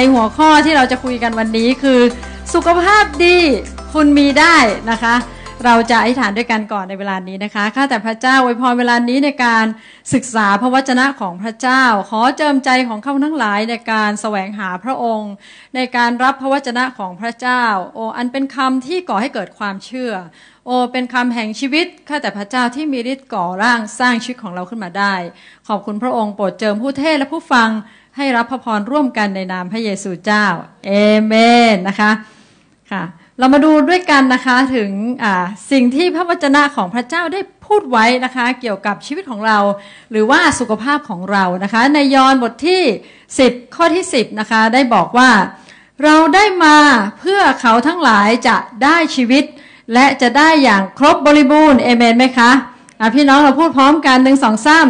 ในหัวข้อที่เราจะคุยกันวันนี้คือ สุขภาพดีคุณมีได้นะคะ เราจะอธิษฐานด้วยกันก่อนในเวลานี้นะคะข้าแต่พระเจ้าอวยพรเวลานี้ในการศึกษาพระวจนะของพระเจ้า ขอเจิมใจของข้าทั้งหลายในการแสวงหาพระองค์ ในการรับพระวจนะของพระเจ้า โออันเป็นคำที่ก่อให้เกิดความเชื่อ โอเป็นคำแห่งชีวิตข้าแต่พระเจ้าที่มีฤทธิ์ก่อร่างสร้างชีวิตของเราขึ้นมาได้ ขอบคุณพระองค์โปรดเจิมผู้เทศและผู้ฟัง ให้รับพระพรร่วมกันในนามพระเยซูเจ้าเอเมนนะคะค่ะเรามาดูด้วยกันนะคะถึงสิ่งที่พระวจนะของพระเจ้าได้พูดไว้นะคะ เกี่ยวกับชีวิตของเรา หรือว่าสุขภาพของเรานะคะ ในยอห์นบทที่ 10 ข้อที่ 10นะคะได้บอกว่า เราได้มาเพื่อเขาทั้งหลายจะได้ชีวิต และจะได้อย่างครบบริบูรณ์เอเมนไหมคะะพี่น้องเราพูดพร้อมกันหนึ่งสองสาม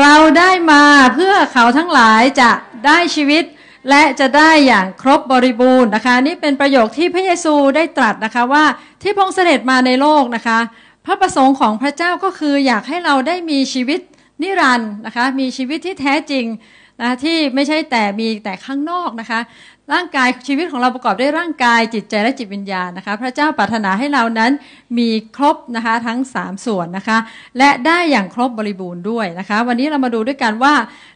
เราได้มาเพื่อเขาทั้งหลายจะได้ชีวิต และจะได้อย่างครบบริบูรณ์นะคะ นี่เป็นประโยคที่พระเยซูได้ตรัสนะคะว่าที่พงเสด็จมาในโลกนะคะ พระประสงค์ของพระเจ้าก็คืออยากให้เราได้มีชีวิตนิรันดร์นะคะ มีชีวิตที่แท้จริงนะที่ไม่ใช่แต่มีแต่ข้างนอกนะคะ ร่างกายชีวิตของเราประกอบด้วยร่างกายจิตใจและจิตวิญญาณนะคะ พระเจ้าปรารถนาให้เรานั้นมีครบนะคะทั้ง 3 ส่วนนะคะ และได้อย่างครบบริบูรณ์ด้วยนะคะ วันนี้เรามาดูด้วยกันว่า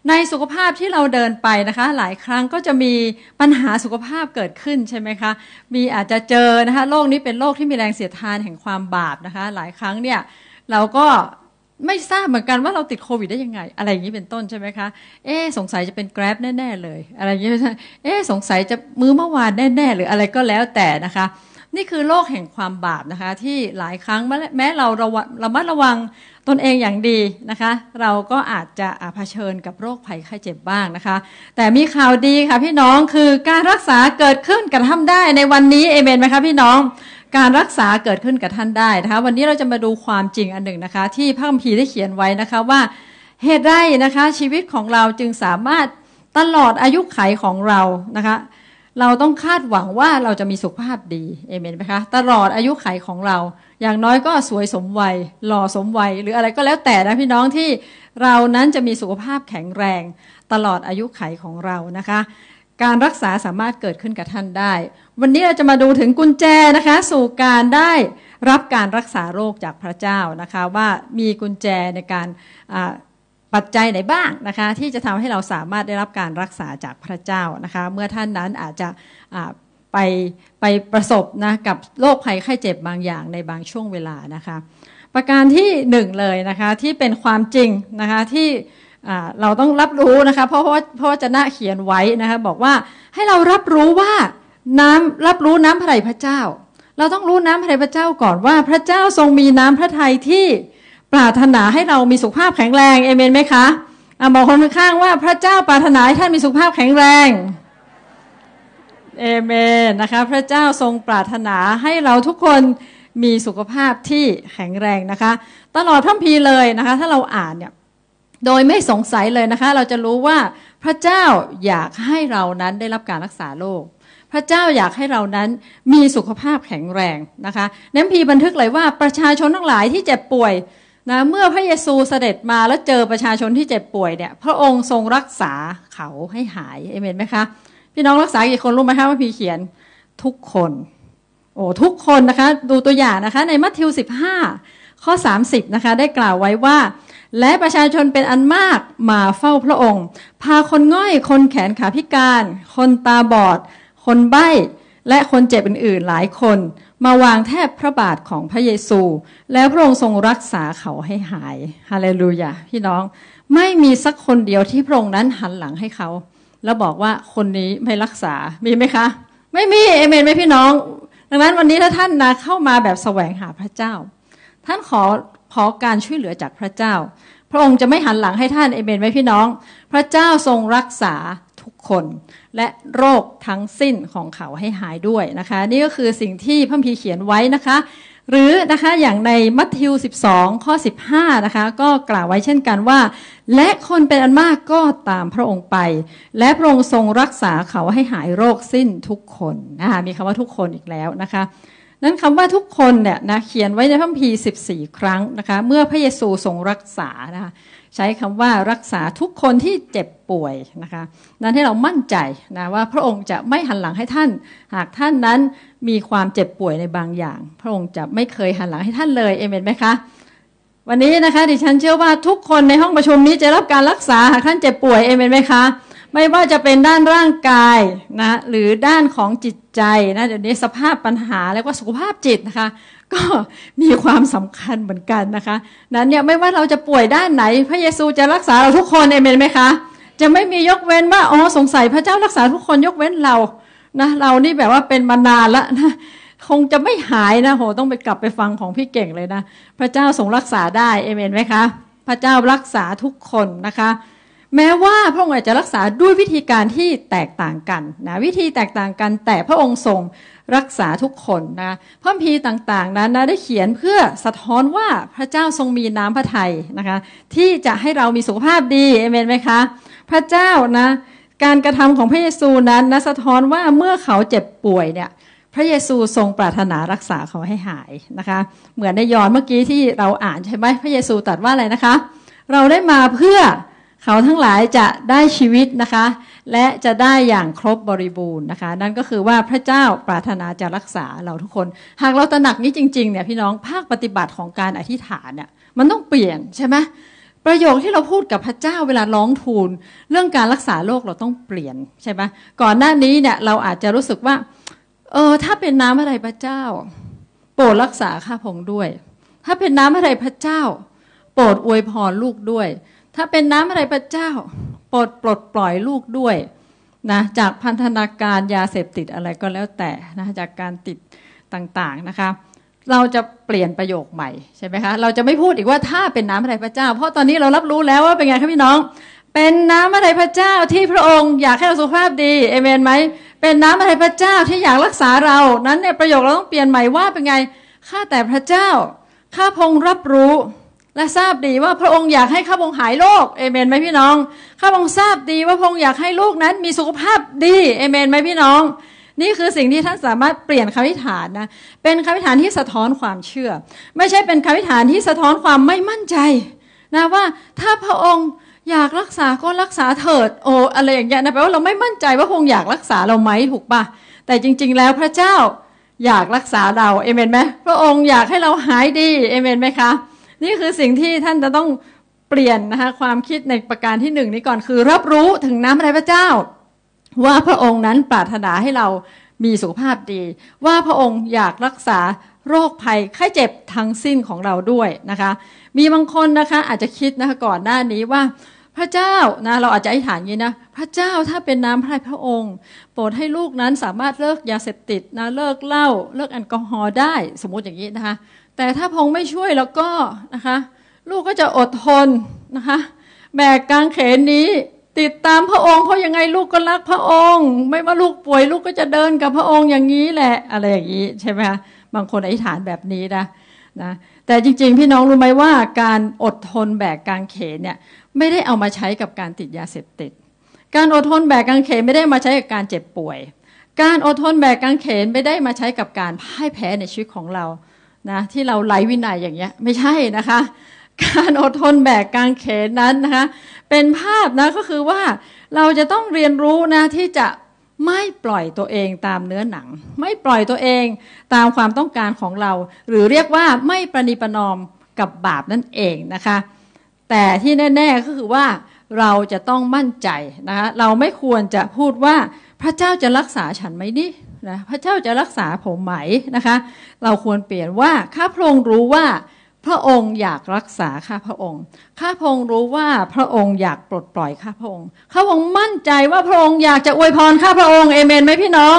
ในสุขภาพที่เราเดินไปนะคะ หลายครั้งก็จะมีปัญหาสุขภาพเกิดขึ้นใช่ไหมคะมีอาจจะเจอนะคะโรคนี้เป็นโรคที่มีแรงเสียดทานแห่งความบาปนะคะ หลายครั้งเนี่ยเราก็ ไม่ทราบเหมือนกันว่าเราติดโควิดได้ยังไง อะไรอย่างนี้เป็นต้นใช่ไหมคะ เอ๊สงสัยจะเป็นแกร็บแน่ๆเลย อะไรอย่างนี้เอ๊สงสัยจะมือเมื่อวานแน่ๆหรืออะไรก็แล้วแต่นะคะ นี่คือโลกแห่งความบาปนะคะ ที่หลายครั้งแม้เราระระมัดระวังตนเองอย่างดีนะคะ เราก็อาจจะเผชิญกับโรคภัยไข้เจ็บบ้างนะคะ แต่มีข่าวดีค่ะพี่น้องคือการรักษาเกิดขึ้นกระทำได้ในวันนี้เอเมนไหมคะพี่น้อง การรักษาเกิดขึ้นกับท่านได้นะคะวันนี้เราจะมาดูความจริงอันหนึ่งนะคะ ที่พระคัมภีร์ได้เขียนไว้นะคะว่าเหตุใดนะคะชีวิตของเราจึงสามารถตลอดอายุไขของเรานะคะเราต้องคาดหวังว่าเราจะมีสุขภาพดีเอเมนไหมคะตลอดอายุไขของเรา อย่างน้อยก็สวยสมวัย หล่อสมวัย หรืออะไรก็แล้วแต่นะพี่น้องที่เรานั้นจะมีสุขภาพแข็งแรง ตลอดอายุไขของเรานะคะ การรักษาสามารถเกิดขึ้นกับท่านได้ วันนี้เราจะมาดูถึงกุญแจนะคะ สู่การได้รับการรักษาโรคจากพระเจ้านะคะ ว่ามีกุญแจในการปัจจัยไหนบ้างนะคะ ที่จะทำให้เราสามารถได้รับการรักษาจากพระเจ้านะคะ เมื่อท่านนั้นอาจจะไปไปประสบนะกับโรคภัยไข้เจ็บบางอย่างในบางช่วงเวลานะคะ ประการที่หนึ่งเลยนะคะที่เป็นความจริงนะคะที่ เราต้องรับรู้นะคะเพราะว่าเพราะว่าจะน่าเขียนไว้นะคะบอกว่าให้เรารับรู้ว่าน้ำรับรู้น้ำพระทัยพระเจ้า เราต้องรู้น้ำพระทัยพระเจ้าก่อนว่าพระเจ้าทรงมีน้ำพระทัยที่ปรารถนาให้เรามีสุขภาพแข็งแรงเอเมนไหมคะอบอกคนข้างว่าพระเจ้าปรารถนาให้ท่านมีสุขภาพแข็งแรงเอเมนนะคะพระเจ้าทรงปรารถนาให้เราทุกคนมีสุขภาพที่แข็งแรงนะคะ ตลอดทั้งพีเลยนะคะ ถ้าเราอ่านเนี่ย โดยไม่สงสัยเลยนะคะ เราจะรู้ว่าพระเจ้าอยากให้เรานั้นได้รับการรักษาโรคพระเจ้าอยากให้เรานั้นมีสุขภาพแข็งแรงนะคะน้ำพีบันทึกเลยว่าประชาชนทั้งหลายที่เจ็บป่วยนะเมื่อพระเยซูเสด็จมาแล้วเจอประชาชนที่เจ็บป่วยเนี่ยพระองค์ทรงรักษาเขาให้หายเอเมนไหมคะพี่น้องรักษากี่คนรู้ไหมคะว่าพีเขียนทุกคนโอ้ทุกคนนะคะ ดูตัวอย่างนะคะ ในมัทธิว 15 ข้อ 30 นะคะ ได้กล่าวไว้ว่า และประชาชนเป็นอันมากมาเฝ้าพระองค์ พาคนง่อยคนแขนขาพิการ คนตาบอด คนใบ้และคนเจ็บอื่นๆหลายคน มาวางแทบพระบาทของพระเยซู แล้วพระองค์ทรงรักษาเขาให้หายฮาเลลูยาพี่น้องไม่มีสักคนเดียวที่พระองค์นั้นหันหลังให้เขา แล้วบอกว่าคนนี้ไม่รักษามีไหมคะ ไม่มีเอเมนไหมพี่น้อง ดังนั้นวันนี้ถ้าท่านนะเข้ามาแบบแสวงหาพระเจ้า ท่านขอ ขอการช่วยเหลือจากพระเจ้า พระองค์จะไม่หันหลังให้ท่านเอเมนไหมพี่น้อง พระเจ้าทรงรักษาทุกคน และโรคทั้งสิ้นของเขาให้หายด้วยนะคะ นี่ก็คือสิ่งที่พระพีเขียนไว้นะคะ หรือนะคะอย่างในมัทธิว 12 ข้อ 15 นะคะ ก็กล่าวไว้เช่นกันว่า และคนเป็นอันมากก็ตามพระองค์ไป และพระองค์ทรงรักษาเขาให้หายโรคสิ้นทุกคนนะคะมีคำว่าทุกคนอีกแล้วนะคะ นั้นคำว่าทุกคนเนี่ยนะเขียนไว้ในพระคัมภีร์14 ครั้งนะคะเมื่อพระเยซูทรงรักษานะคะใช้คำว่ารักษาทุกคนที่เจ็บป่วยนะคะนั้นให้เรามั่นใจนะว่าพระองค์จะไม่หันหลังให้ท่าน หากท่านนั้นมีความเจ็บป่วยในบางอย่าง พระองค์จะไม่เคยหันหลังให้ท่านเลยเอเมนไหมคะวันนี้นะคะดิฉันเชื่อว่าทุกคนในห้องประชุมนี้จะรับการรักษาหากท่านเจ็บป่วยเอเมนไหมคะ ไม่ว่าจะเป็นด้านร่างกายนะหรือด้านของจิตใจนะเดี๋ยวนี้สภาพปัญหาแล้วก็สุขภาพจิตนะคะ ก็มีความสำคัญเหมือนกันนะคะ นั้นเนี่ยไม่ว่าเราจะป่วยด้านไหน พระเยซูจะรักษาเราทุกคนเอเมนไหมคะ จะไม่มียกเว้นว่าอ๋อสงสัยพระเจ้ารักษาทุกคนยกเว้นเรานะเรานี่แบบว่าเป็นมานานละนะคงจะไม่หายนะโหต้องไปกลับไปฟังของพี่เก่งเลยนะ พระเจ้าทรงรักษาได้เอเมนไหมคะ พระเจ้ารักษาทุกคนนะคะ แม้ว่าพระองค์อาจจะรักษาด้วยวิธีการที่แตกต่างกันนะวิธีแตกต่างกันแต่พระองค์ทรงรักษาทุกคนนะพระพีต่างๆนั้นนะได้เขียนเพื่อสะท้อนว่าพระเจ้าทรงมีน้ำพระทัยนะคะที่จะให้เรามีสุขภาพดีเอเมนไหมคะพระเจ้านะการกระทำของพระเยซูนั้นนะสะท้อนว่าเมื่อเขาเจ็บป่วยเนี่ยพระเยซูทรงปรารถนารักษาเขาให้หายนะคะเหมือนในยอห์นเมื่อกี้ที่เราอ่านใช่ไหมพระเยซูตรัสว่าอะไรนะคะ เราได้มาเพื่อ เขาทั้งหลายจะได้ชีวิตนะคะ และจะได้อย่างครบบริบูรณ์นะคะ นั่นก็คือว่าพระเจ้าปรารถนาจะรักษาเราทุกคน หากเราตระหนักนี้จริงๆเนี่ยพี่น้องภาคปฏิบัติของการอธิษฐานเนี่ยมันต้องเปลี่ยนใช่ไหมประโยคที่เราพูดกับพระเจ้าเวลาร้องทูล เรื่องการรักษาโรคเราต้องเปลี่ยนใช่ไหมก่อนหน้านี้เนี่ยเราอาจจะรู้สึกว่าเออถ้าเป็นน้ำอะไรพระเจ้า โปรดรักษาข้าพงด้วย ถ้าเป็นน้ำอะไรพระเจ้า โปรดอวยพรลูกด้วย ถ้าเป็นน้ำอะไรพระเจ้าปลดปลดปล่อยลูกด้วยนะจากพันธนาการยาเสพติดอะไรก็แล้วแต่นะจากการติดต่างๆนะคะเราจะเปลี่ยนประโยคใหม่ใช่ไหมคะเราจะไม่พูดอีกว่าถ้าเป็นน้ำอะไรพระเจ้า เพราะตอนนี้เรารับรู้แล้วว่าเป็นไงครับพี่น้อง เป็นน้ำอะไรพระเจ้าที่พระองค์อยากให้เราสุขภาพดีเอเมนไหมเป็นน้ำอะไรพระเจ้าที่อยากรักษาเรานั้นเนี่ยประโยคเราต้องเปลี่ยนใหม่ว่าเป็นไงข้าแต่พระเจ้าข้าพงรับรู้ และทราบดีว่าพระองค์อยากให้ข้าพงหายโรคเอเมนไหมพี่น้องข้าพงทราบดีว่าพระองค์อยากให้ลูกนั้นมีสุขภาพดีเอเมนไหมพี่น้อง นี่คือสิ่งที่ท่านสามารถเปลี่ยนคำวิฐานนะเป็นคำวิฐานที่สะท้อนความเชื่อ ไม่ใช่เป็นคำวิฐานที่สะท้อนความไม่มั่นใจนะว่าถ้าพระองค์อยากรักษาก็รักษาเถิดโอ้อะไรอย่างเงี้ยนะแปลว่าเราไม่มั่นใจว่าพระองค์อยากรักษาเราไหมถูกปะแต่จริง ๆ แล้วพระเจ้าอยากรักษาเราเอเมนไหมพระองค์อยากให้เราหายดีเอเมนไหมคะ นี่คือสิ่งที่ท่านจะต้องเปลี่ยนนะคะความคิดในประการที่หนึ่งนี้ก่อนคือ รับรู้ถึงน้ำพระพระเจ้า ว่าพระองค์นั้นปรารถนาให้เรามีสุขภาพดี ว่าพระองค์อยากรักษาโรคภัยไข้เจ็บทั้งสิ้นของเราด้วยนะคะ มีบางคนนะคะอาจจะคิดนะคะก่อนหน้านี้ว่าพระเจ้านะเราอาจจะอธิษฐานอย่างนี้นะพระเจ้าถ้าเป็นน้ำพระพระองค์ โปรดให้ลูกนั้นสามารถเลิกยาเสพติดนะเลิกเหล้าเลิกแอลกอฮอล์ได้สมมติอย่างนี้นะคะ แต่ถ้าพงไม่ช่วยแล้วก็นะคะ ลูกก็จะอดทนนะคะแบกกางเขนนี้ ติดตามพระองค์เพราะยังไงลูกก็รักพระองค์ ไม่ว่าลูกป่วยลูกก็จะเดินกับพระองค์อย่างนี้แหละ อะไรอย่างนี้ใช่ไหมคะบางคนอธิษฐานแบบนี้นะนะแต่จริงๆ พี่น้องรู้ไหมว่าการอดทนแบกกางเขนเนี่ยไม่ได้เอามาใช้กับการติดยาเสพติด การอดทนแบกกางเขนไม่ได้มาใช้กับการเจ็บป่วย การอดทนแบกกางเขนไม่ได้มาใช้กับการพ่ายแพ้ในชีวิตของเรา นะที่เราไร้วินัยอย่างเงี้ยไม่ใช่นะคะ การอดทนแบกกางเขนนั้นนะคะเป็นภาพนะก็คือว่าเราจะต้องเรียนรู้นะที่จะไม่ปล่อยตัวเองตามเนื้อหนัง ไม่ปล่อยตัวเองตามความต้องการของเรา หรือเรียกว่าไม่ประนีประนอมกับบาปนั่นเองนะคะ แต่ที่แน่ๆก็คือว่าเราจะต้องมั่นใจนะคะเราไม่ควรจะพูดว่าพระเจ้าจะรักษาฉันไหมนี่ นะพระเจ้าจะรักษาผมไหมนะคะ เราควรเปลี่ยนว่าข้าพระองค์รู้ว่าพระองค์อยากรักษาข้าพระองค์ ข้าพระองค์รู้ว่าพระองค์อยากปลดปล่อยข้าพระองค์ ข้าพระองค์มั่นใจว่าพระองค์อยากจะอวยพรข้าพระองค์เอเมนไหมพี่น้อง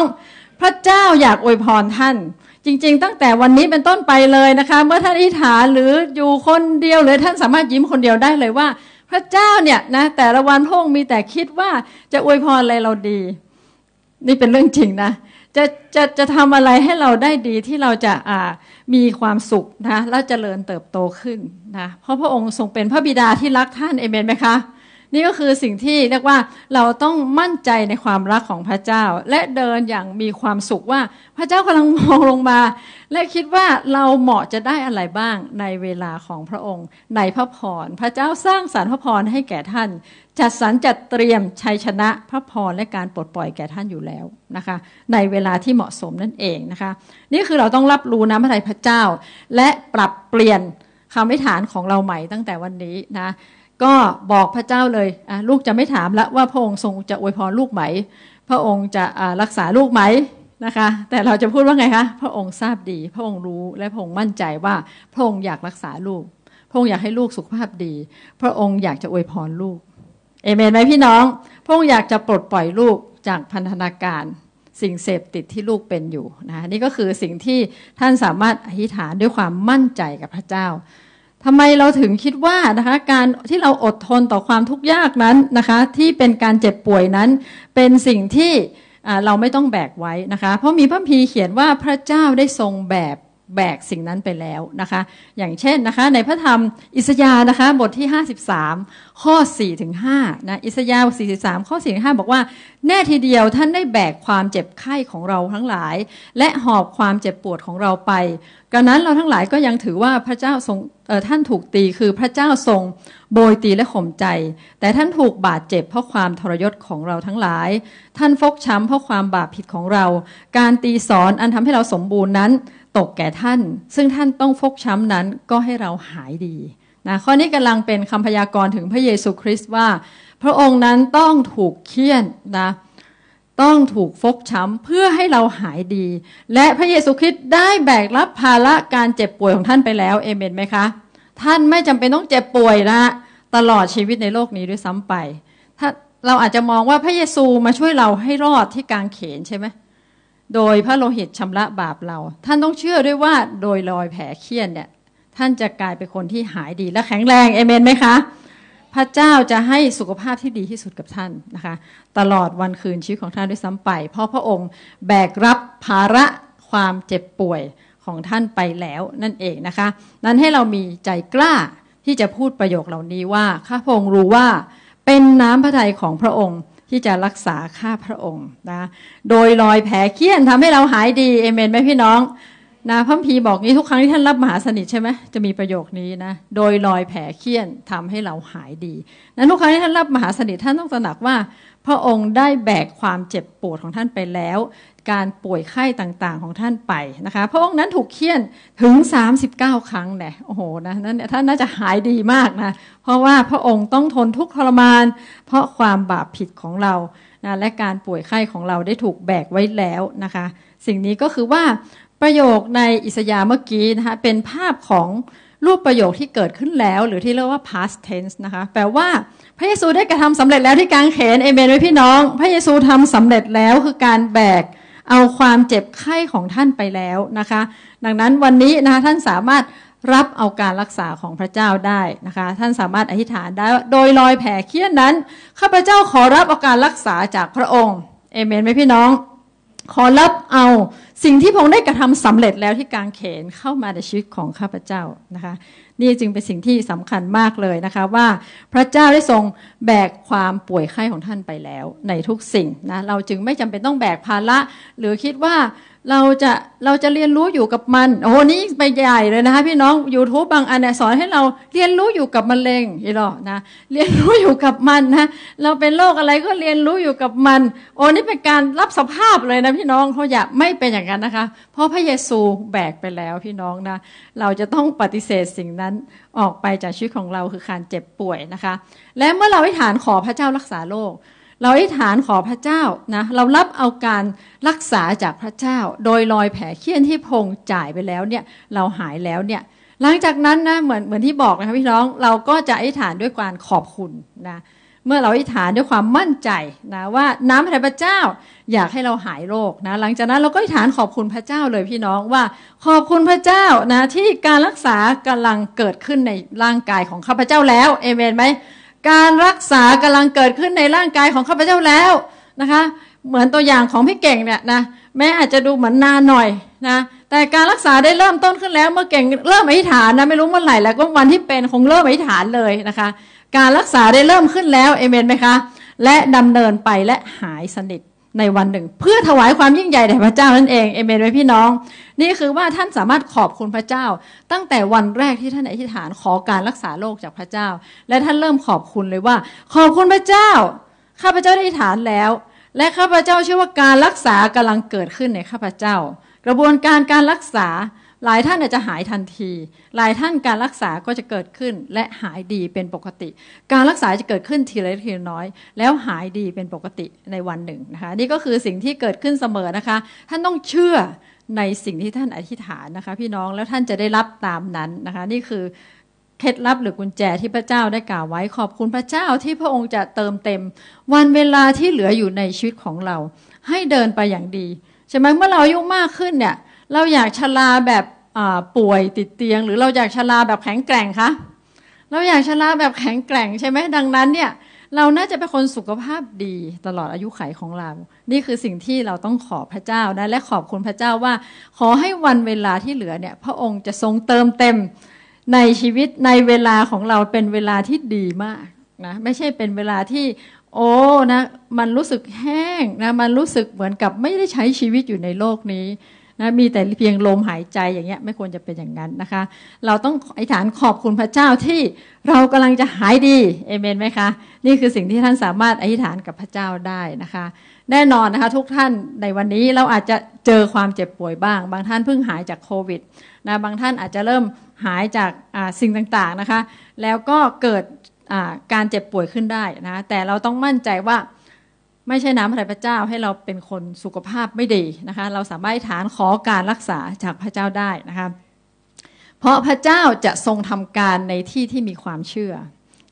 พระเจ้าอยากอวยพรท่าน จริง ๆ ตั้งแต่วันนี้เป็นต้นไปเลยนะคะ เมื่อท่านอิฐานหรืออยู่คนเดียวหรือท่านสามารถยิ้มคนเดียวได้เลยว่า พระเจ้าเนี่ยนะแต่ละวันพระองค์มีแต่คิดว่าจะอวยพรอะไรเราดี นี่เป็นเรื่องจริงนะ จะจะจะทำอะไรให้เราได้ดีที่เราจะอ่ามีความสุขนะและเจริญเติบโตขึ้นนะเพราะพระองค์ทรงเป็นพระบิดาที่รักท่านเอเมนไหมคะ นี่ก็คือสิ่งที่เรียกว่าเราต้องมั่นใจในความรักของพระเจ้า และเดินอย่างมีความสุขว่าพระเจ้ากำลังมองลงมา และคิดว่าเราเหมาะจะได้อะไรบ้างในเวลาของพระองค์ ในพระพรพระเจ้าสร้างสรรพระพรให้แก่ท่าน จัดสรรจัดเตรียมชัยชนะพระพรและการปลดปล่อยแก่ท่านอยู่แล้วนะคะ ในเวลาที่เหมาะสมนั่นเองนะคะ นี่คือเราต้องรับรู้น้ำพระทัยพระเจ้า และปรับเปลี่ยนคำอธิษฐานของเราใหม่ตั้งแต่วันนี้นะ ก็บอกพระเจ้าเลยลูกจะไม่ถามละว่าพระองค์ทรงจะอวยพรลูกไหม พระองค์จะรักษาลูกไหมนะคะ แต่เราจะพูดว่าไงคะพระองค์ทราบดี พระองค์รู้และพระองค์มั่นใจว่าพระองค์อยากรักษาลูก พระองค์อยากให้ลูกสุขภาพดี พระองค์อยากจะอวยพรลูกเอเมนไหมพี่น้อง พระองค์อยากจะปลดปล่อยลูกจากพันธนาการสิ่งเสพติดที่ลูกเป็นอยู่นะนี่ก็คือสิ่งที่ท่านสามารถอธิษฐานด้วยความมั่นใจกับพระเจ้า ทำไมเราถึงคิดว่านะคะการที่เราอดทนต่อความทุกข์ยากนั้นนะคะที่เป็นการเจ็บป่วยนั้น เป็นสิ่งที่เราไม่ต้องแบกไว้นะคะ เพราะมีพระพีเขียนว่าพระเจ้าได้ทรงแบบ แบกสิ่งนั้นไปแล้วนะคะ อย่างเช่นนะคะในพระธรรมอิสยานะคะบทที่ 53 ข้อ4ถึง5นะอิสยา43 ข้อ4ถึง5บอกว่า แน่ทีเดียวท่านได้แบกความเจ็บไข้ของเราทั้งหลาย และหอบความเจ็บปวดของเราไปกระนั้นเราทั้งหลายก็ยังถือว่าพระเจ้าทรงท่านถูกตีคือพระเจ้าทรงโบยตีและข่มใจ แต่ท่านถูกบาดเจ็บเพราะความทรยศของเราทั้งหลาย ท่านฟกช้ำเพราะความบาปผิดของเรา การตีสอนอันทำให้เราสมบูรณ์นั้น ตกแก่ท่าน ซึ่งท่านต้องฟกช้ำนั้นก็ให้เราหายดีนะข้อนี้กำลังเป็นคำพยากรณ์ถึงพระเยซูคริสต์ว่า พระองค์นั้นต้องถูกเคี่ยนนะต้องถูกฟกช้ำเพื่อให้เราหายดี และพระเยซูคริสต์ได้แบกรับภาระการเจ็บป่วยของท่านไปแล้วเอเมนไหมคะ ท่านไม่จำเป็นต้องเจ็บป่วยนะตลอดชีวิตในโลกนี้ด้วยซ้ำไป ถ้าเราอาจจะมองว่าพระเยซูมาช่วยเราให้รอดที่กางเขนใช่ไหม โดยพระโลหิตชำระบาปเรา ท่านต้องเชื่อด้วยว่าโดยรอยแผลเคี้ยนเนี่ย ท่านจะกลายเป็นคนที่หายดีและแข็งแรงเอเมนไหมคะ พระเจ้าจะให้สุขภาพที่ดีที่สุดกับท่านนะคะ ตลอดวันคืนชีวิตของท่านด้วยซ้ำไป เพราะพระองค์แบกรับภาระความเจ็บป่วยของท่านไปแล้วนั่นเองนะคะ นั้นให้เรามีใจกล้าที่จะพูดประโยคเหล่านี้ว่าข้าพระองค์รู้ว่าเป็นน้ำพระทัยของพระองค์ ที่จะรักษาข้าพระองค์นะโดยรอยแผลเคี้ยนทำให้เราหายดีเอเมนไหมพี่น้องนะพระพีบอกนี้ทุกครั้งที่ท่านรับมหาสนิทใช่ไหมจะมีประโยคนี้นะโดยรอยแผลเคี้ยนทำให้เราหายดีนั้นทุกครั้งที่ท่านรับมหาสนิทท่านต้องตระหนักว่า พระองค์ได้แบกความเจ็บปวดของท่านไปแล้ว การป่วยไข้ต่างๆของท่านไปนะคะพระองค์นั้นถูกเคี่ยนถึง 39 ครั้งเนี่ยโอ้โหนะนั้นท่านน่าจะหายดีมากนะเพราะว่าพระองค์ต้องทนทุกข์ทรมาน เพราะความบาปผิดของเรานะและการป่วยไข้ของเราได้ถูกแบกไว้แล้วนะคะ สิ่งนี้ก็คือว่าประโยคในอิสยาห์เมื่อกี้นะคะเป็นภาพของรูปประโยคที่เกิดขึ้นแล้ว หรือที่เรียกว่า past tense นะคะแปลว่าพระเยซูได้กระทำสำเร็จแล้วที่กางเขนเอเมนไว้พี่น้อง พระเยซูทำสำเร็จแล้วคือการแบก เอาความเจ็บไข้ของท่านไปแล้วนะคะ ดังนั้นวันนี้นะคะท่านสามารถรับเอาการรักษาของพระเจ้าได้นะคะ ท่านสามารถอธิษฐานได้โดยรอยแผลเคี้ยนนั้นข้าพเจ้าขอรับเอาการรักษาจากพระองค์เอเมนไหมพี่น้อง ขอรับเอาสิ่งที่พระองค์ได้กระทำสำเร็จแล้วที่กางเขนเข้ามาในชีวิตของข้าพเจ้านะคะ นี่จึงเป็นสิ่งที่สำคัญมากเลยนะคะว่าพระเจ้าได้ทรงแบกความป่วยไข้ของท่านไปแล้วในทุกสิ่งนะเราจึงไม่จำเป็นต้องแบกภาระ หรือคิดว่า เราจะเราจะเรียนรู้อยู่กับมัน โอ้โหนี่ไปใหญ่เลยนะคะ พี่น้อง YouTube บางอันเนี่ยสอนให้เราเรียนรู้อยู่กับมะเร็งอีหรอนะเรียนรู้อยู่กับมันนะเราเป็นโรคอะไรก็เรียนรู้อยู่กับมัน โอ้นี่เป็นการรับสภาพเลยนะพี่น้องเขาอยากไม่เป็นอย่างนั้นนะคะ เพราะพระเยซูแบกไปแล้วพี่น้องนะเราจะต้องปฏิเสธสิ่งนั้นออกไปจากชีวิตของเราคือการเจ็บป่วยนะคะ และเมื่อเราอธิษฐานขอพระเจ้ารักษาโรค เราอธิษฐานขอพระเจ้านะเรารับเอาการรักษาจากพระเจ้า โดยรอยแผลเคี้ยนที่พงจ่ายไปแล้วเนี่ยเราหายแล้วเนี่ยหลังจากนั้นนะเหมือนเหมือนที่บอกนะคะพี่น้องเราก็จะอธิษฐานด้วยการขอบคุณนะเมื่อเราอธิษฐานด้วยความมั่นใจนะว่าน้ำพระเจ้าอยากให้เราหายโรคนะหลังจากนั้นเราก็อธิษฐานขอบคุณพระเจ้าเลยพี่น้องว่าขอบคุณพระเจ้านะที่การรักษากำลังเกิดขึ้นในร่างกายของข้าพเจ้าแล้วเอเมนไหม การรักษากำลังเกิดขึ้นในร่างกายของข้าพเจ้าแล้วนะคะ เหมือนตัวอย่างของพี่เก่งเนี่ยนะแม้อาจจะดูเหมือนนานหน่อยนะแต่การรักษาได้เริ่มต้นขึ้นแล้วเมื่อเก่งเริ่มอธิษฐานนะไม่รู้เมื่อไหร่แล้วก็วันที่เป็นคงเริ่มอธิษฐานเลยนะคะ การรักษาได้เริ่มขึ้นแล้วเอเมนไหมคะและดำเนินไปและหายสนิท ในวันหนึ่ง เพื่อถวายความยิ่งใหญ่แด่พระเจ้านั่นเองเอเมนไหมพี่น้อง นี่คือว่าท่านสามารถขอบคุณพระเจ้า ตั้งแต่วันแรกที่ท่านอธิษฐานขอการรักษาโรคจากพระเจ้า และท่านเริ่มขอบคุณเลยว่า ขอบคุณพระเจ้าข้าพเจ้าได้อธิษฐานแล้ว และข้าพเจ้าเชื่อว่าการรักษากำลังเกิดขึ้นในข้าพเจ้า กระบวนการการรักษา หลายท่านอาจจะหายทันที หลายท่านการรักษาก็จะเกิดขึ้นและหายดีเป็นปกติ การรักษาจะเกิดขึ้นทีละทีน้อย แล้วหายดีเป็นปกติในวันหนึ่งนะคะนี่ก็คือสิ่งที่เกิดขึ้นเสมอนะคะ ท่านต้องเชื่อในสิ่งที่ท่านอธิษฐานนะคะ พี่น้องแล้วท่านจะได้รับตามนั้นนะคะ นี่คือเคล็ดลับหรือกุญแจที่พระเจ้าได้กล่าวไว้ขอบคุณพระเจ้าที่พระองค์จะเติมเต็ม วันเวลาที่เหลืออยู่ในชีวิตของเรา ให้เดินไปอย่างดีใช่ไหมเมื่อเราอายุมากขึ้นเนี่ย เราอยากชราแบบป่วยติดเตียง หรือเราอยากชราแบบแข็งแกร่งคะเราอยากชราแบบแข็งแกร่งใช่ไหมดังนั้นเนี่ยเราน่าจะเป็นคนสุขภาพดีตลอดอายุขัยของเรา นี่คือสิ่งที่เราต้องขอพระเจ้านะและขอบคุณพระเจ้าว่า ขอให้วันเวลาที่เหลือเนี่ยพระองค์จะทรงเติมเต็มในชีวิตในเวลาของเราเป็นเวลาที่ดีมากนะไม่ใช่เป็นเวลาที่ โอ้นะมันรู้สึกแห้งนะมันรู้สึกเหมือนกับไม่ได้ใช้ชีวิตอยู่ในโลกนี้ นะมีแต่เพียงลมหายใจอย่างเงี้ยไม่ควรจะเป็นอย่างนั้นนะคะ เราต้องอธิษฐานขอบคุณพระเจ้าที่เรากำลังจะหายดีเอเมนไหมคะ นี่คือสิ่งที่ท่านสามารถอธิษฐานกับพระเจ้าได้นะคะ แน่นอนนะคะ ทุกท่านในวันนี้เราอาจจะเจอความเจ็บป่วยบ้าง บางท่านเพิ่งหายจากโควิดนะบางท่านอาจจะเริ่มหายจากสิ่งต่างๆนะคะ แล้วก็เกิดการเจ็บป่วยขึ้นได้นะแต่เราต้องมั่นใจว่า ไม่ใช่น้ำพระทัยพระเจ้าให้เราเป็นคนสุขภาพไม่ดีนะคะ เราสามารถฐานขอการรักษาจากพระเจ้าได้นะคะ เพราะพระเจ้าจะทรงทำการในที่ที่มีความเชื่อ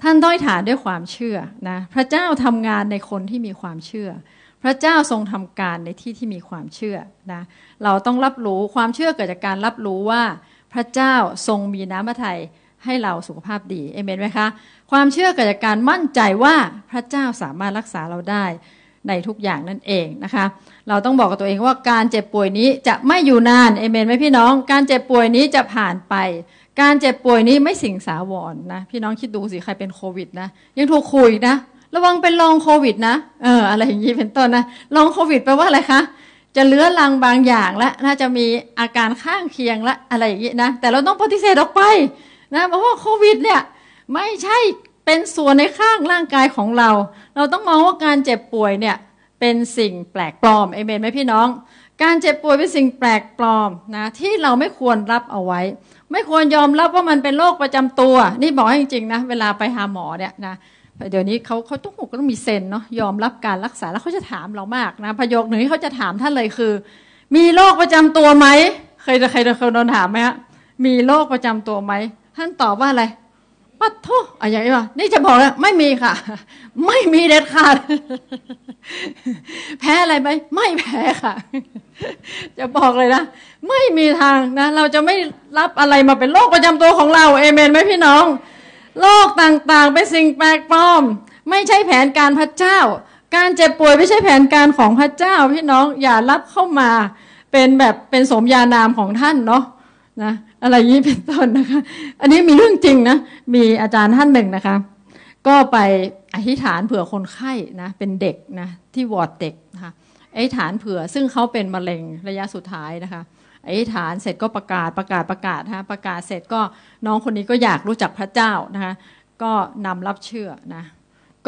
ท่านต้องฐานด้วยความเชื่อนะพระเจ้าทำงานในคนที่มีความเชื่อ พระเจ้าทรงทำการในที่ที่มีความเชื่อนะเราต้องรับรู้ความเชื่อเกิดจากการรับรู้ว่าพระเจ้าทรงมีน้ำพระทัยให้เราสุขภาพดีเอเมนไหมคะ ความเชื่อเกิดจากการมั่นใจว่าพระเจ้าสามารถรักษาเราได้ ในทุกอย่างนั่นเองนะคะ เราต้องบอกกับตัวเองว่าการเจ็บป่วยนี้จะไม่อยู่นานเอเมนไหมพี่น้อง การเจ็บป่วยนี้จะผ่านไป การเจ็บป่วยนี้ไม่สิ่งสาวรนะพี่น้องคิดดูสิใครเป็นโควิดนะยังถูกคุยนะ ระวังเป็นลองโควิดนะเอออะไรอย่างนี้เป็นต้นนะลองโควิดแปลว่าอะไรคะจะเลื้อรังบางอย่างและน่าจะมีอาการข้างเคียงและอะไรอย่างนี้นะแต่เราต้องปฏิเสธออกไปนะเพราะว่าโควิดเนี่ยไม่ใช่ เป็นส่วนในข้างร่างกายของเรา เราต้องมองว่าการเจ็บป่วยเนี่ยเป็นสิ่งแปลกปลอมเอเมนไหมพี่น้อง การเจ็บป่วยเป็นสิ่งแปลกปลอมนะที่เราไม่ควรรับเอาไว้ ไม่ควรยอมรับว่ามันเป็นโรคประจำตัว นี่บอกจริงๆนะเวลาไปหาหมอเนี่ยนะเดี๋ยวนี้เขาเขาต้องก็ต้องมีเซนเนาะยอมรับการรักษาแล้วเขาจะถามเรามากนะประโยคหนึ่งที่เขาจะถามท่านเลยคือ มีโรคประจำตัวไหมเคยเคยเคยโดนถามไหมฮะมีโรคประจำตัวไหมท่านตอบว่าอะไร ปัดโทอะไรอย่างนี้วะนี่จะบอกแล้วไม่มีค่ะ ไม่มีเด็ดขาด แพ้อะไรไหมไม่แพ้ค่ะ จะบอกเลยนะ ไม่มีทางนะ เราจะไม่รับอะไรมาเป็นโรคประจำตัวของเรา เอเมนไหมพี่น้อง โรคต่างๆ เป็นสิ่งแปลกปลอม ไม่ใช่แผนการพระเจ้า การเจ็บป่วยไม่ใช่แผนการของพระเจ้า พี่น้องอย่ารับเข้ามา เป็นแบบเป็นสมญานามของท่านเนาะนะ อะไรยี่เป็นต้นนะคะ อันนี้มีเรื่องจริงนะ มีอาจารย์ท่านหนึ่งนะคะ ก็ไปอธิษฐานเผื่อคนไข้นะ เป็นเด็กนะที่วอร์ดเด็กนะคะอธิษฐานเผื่อซึ่งเขาเป็นมะเร็งระยะสุดท้ายนะคะอธิษฐานเสร็จก็ประกาศประกาศประกาศนะประกาศเสร็จก็น้องคนนี้ก็อยากรู้จักพระเจ้านะคะ ก็นำรับเชื่อนะ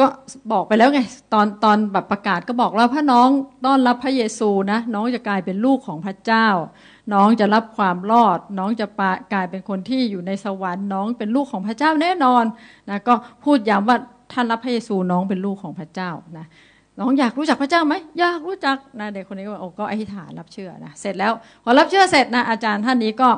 ก็บอกไปแล้วไงตอนตอนแบบประกาศก็บอกว่าพระน้องต้อนรับพระเยซูนะน้องจะกลายเป็นลูกของพระเจ้า น้องจะรับความรอด น้องจะกลายเป็นคนที่อยู่ในสวรรค์น้องเป็นลูกของพระเจ้าแน่นอนนะก็พูดย้ำว่าท่านรับพระเยซูน้องเป็นลูกของพระเจ้านะน้องอยากรู้จักพระเจ้าไหมอยากรู้จักนะเด็กคนนี้ก็โอ้ก็อธิษฐานรับเชื่อนะเสร็จแล้วพอรับเชื่อเสร็จนะอาจารย์ท่านนี้ก็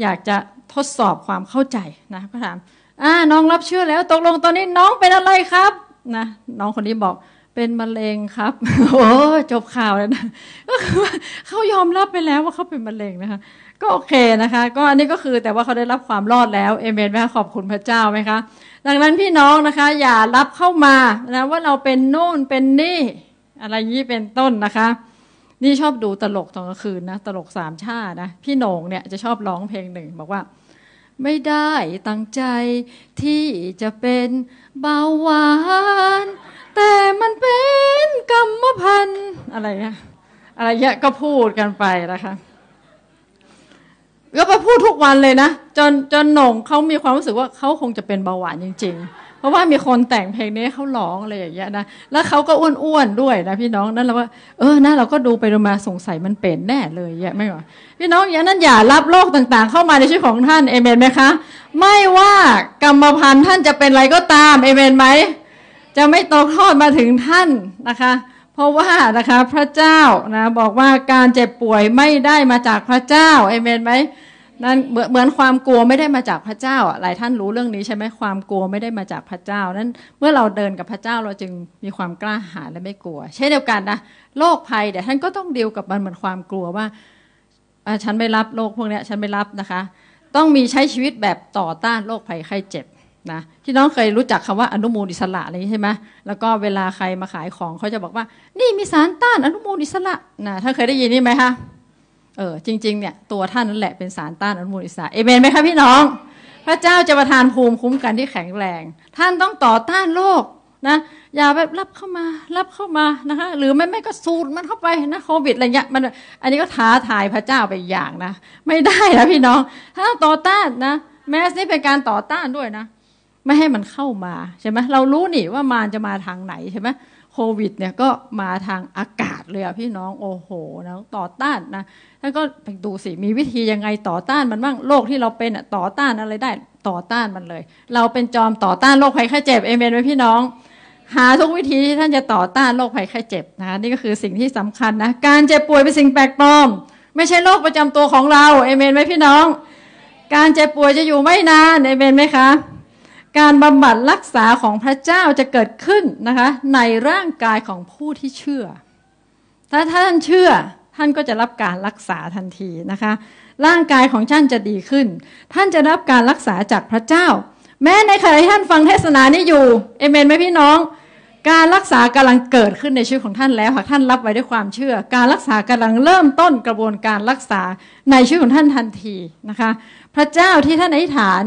อยากจะทดสอบความเข้าใจนะก็ถามอ่าน้องรับเชื่อแล้วตกลงตอนนี้น้องเป็นอะไรครับนะน้องคนนี้บอก เป็นมะเร็งครับ โอ้จบข่าวแล้วนะก็คือว่าเขายอมรับไปแล้วว่าเขาเป็นมะเร็งนะคะ ก็โอเคนะคะ ก็อันนี้ก็คือแต่ว่าเขาได้รับความรอดแล้วเอเมนไหมคะขอบคุณพระเจ้าไหมคะดังนั้นพี่น้องนะคะ อย่ารับเข้ามานะว่าเราเป็นโน่นเป็นนี่ อะไรยี่เป็นต้นนะคะ นี่ชอบดูตลกตอนกลางคืนนะตลกสามชาตินะพี่โหน่งเนี่ยจะชอบร้องเพลงหนึ่งบอกว่าไม่ได้ตั้งใจที่จะเป็นเบาหวาน แต่มันเป็นกรรมพันธ์อะไรเงี้ยอะไรเงี้ยก็พูดกันไปนะคะก็มาพูดทุกวันเลยนะจนจนหน่งเขามีความรู้สึกว่าเขาคงจะเป็นเบาหวานจริง ๆ เพราะว่ามีคนแต่งเพลงนี้เขาร้องอะไรอย่างเงี้ยนะแล้วเขาก็อ้วนๆด้วยนะพี่น้องนั่นเราว่าเออนะเราก็ดูไปดูมาสงสัยมันเป็นแน่เลยแย่ไม่หรอพี่น้องอย่างนั้นอย่ารับโรคต่างๆ เข้ามาในชีวิตของท่านเอเมนไหมคะ ไม่ว่ากรรมพันธุ์ท่านจะเป็นอะไรก็ตามเอเมนไหม จะไม่ตกทอดมาถึงท่านนะคะ เพราะว่านะคะพระเจ้านะบอกว่าการเจ็บป่วยไม่ได้มาจากพระเจ้าเอเมนไหมนั่นเหมือนความกลัวไม่ได้มาจากพระเจ้าหลายท่านรู้เรื่องนี้ใช่ไหมความกลัวไม่ได้มาจากพระเจ้า นั้นเมื่อเราเดินกับพระเจ้าเราจึงมีความกล้าหาญและไม่กลัว เช่นเดียวกันนะโรคภัยเดี๋ยวท่านก็ต้องดีลกับมันเหมือนความกลัวว่าฉันไม่รับโรคพวกนี้ฉันไม่รับนะคะ ต้องมีใช้ชีวิตแบบต่อต้านโรคภัยไข้เจ็บ นะที่น้องเคยรู้จักคำว่าอนุมูลอิสระอะไรใช่ไหมแล้วก็เวลาใครมาขายของเขาจะบอกว่า นี่มีสารต้านอนุมูลอิสระนะถ้าเคยได้ยินนี่ไหมคะเออจริงๆเนี่ยตัวท่านนั่นแหละเป็นสารต้านอนุมูลอิสระเอเมนไหมคะพี่น้อง พระเจ้าจะประทานภูมิคุ้มกันที่แข็งแรง ท่านต้องต่อต้านโรคนะอย่าแบบรับเข้ามารับเข้ามานะคะหรือไม่ไม่ก็สูดมันเข้าไปนะโควิดอะไรเงี้ยมันอันนี้ก็ท้าทายพระเจ้าไปอย่างนะ ไม่ได้นะพี่น้องถ้าต่อต้านนะแมสนี่เป็นการต่อต้านด้วยนะ ไม่ให้มันเข้ามาใช่ไหมเรารู้นี่ว่ามารจะมาทางไหนใช่ไหมโควิดเนี่ยก็มาทางอากาศเลยอะพี่น้องโอ้โหนะต่อต้านนะท่านก็ไปดูสิมีวิธียังไงต่อต้านมันบ้างโรคที่เราเป็นอะต่อต้านอะไรได้ต่อต้านมันเลย เราเป็นจอมต่อต้านโรคภัยไข้เจ็บเอเมนไหมพี่น้อง หาทุกวิธีที่ท่านจะต่อต้านโรคภัยไข้เจ็บนะคะนี่ก็คือสิ่งที่สำคัญนะการเจ็บป่วยเป็นสิ่งแปลกปลอม ไม่ใช่โรคประจำตัวของเราเอเมนไหมพี่น้อง การเจ็บป่วยจะอยู่ไม่นานเอเมนไหมคะ การบำบัดรักษาของพระเจ้าจะเกิดขึ้นนะคะในร่างกายของผู้ที่เชื่อ ถ้าท่านเชื่อท่านก็จะรับการรักษาทันทีนะคะ ร่างกายของท่านจะดีขึ้น ท่านจะรับการรักษาจากพระเจ้า แม้ในขณะที่ท่านฟังเทศนานี้อยู่เอเมนไหมพี่น้อง การรักษากำลังเกิดขึ้นในชีวิตของท่านแล้วหากท่านรับไว้ด้วยความเชื่อ การรักษากำลังเริ่มต้นกระบวนการรักษาในชีวิตของท่านทันทีนะคะ พระเจ้าที่ท่านอธิษฐาน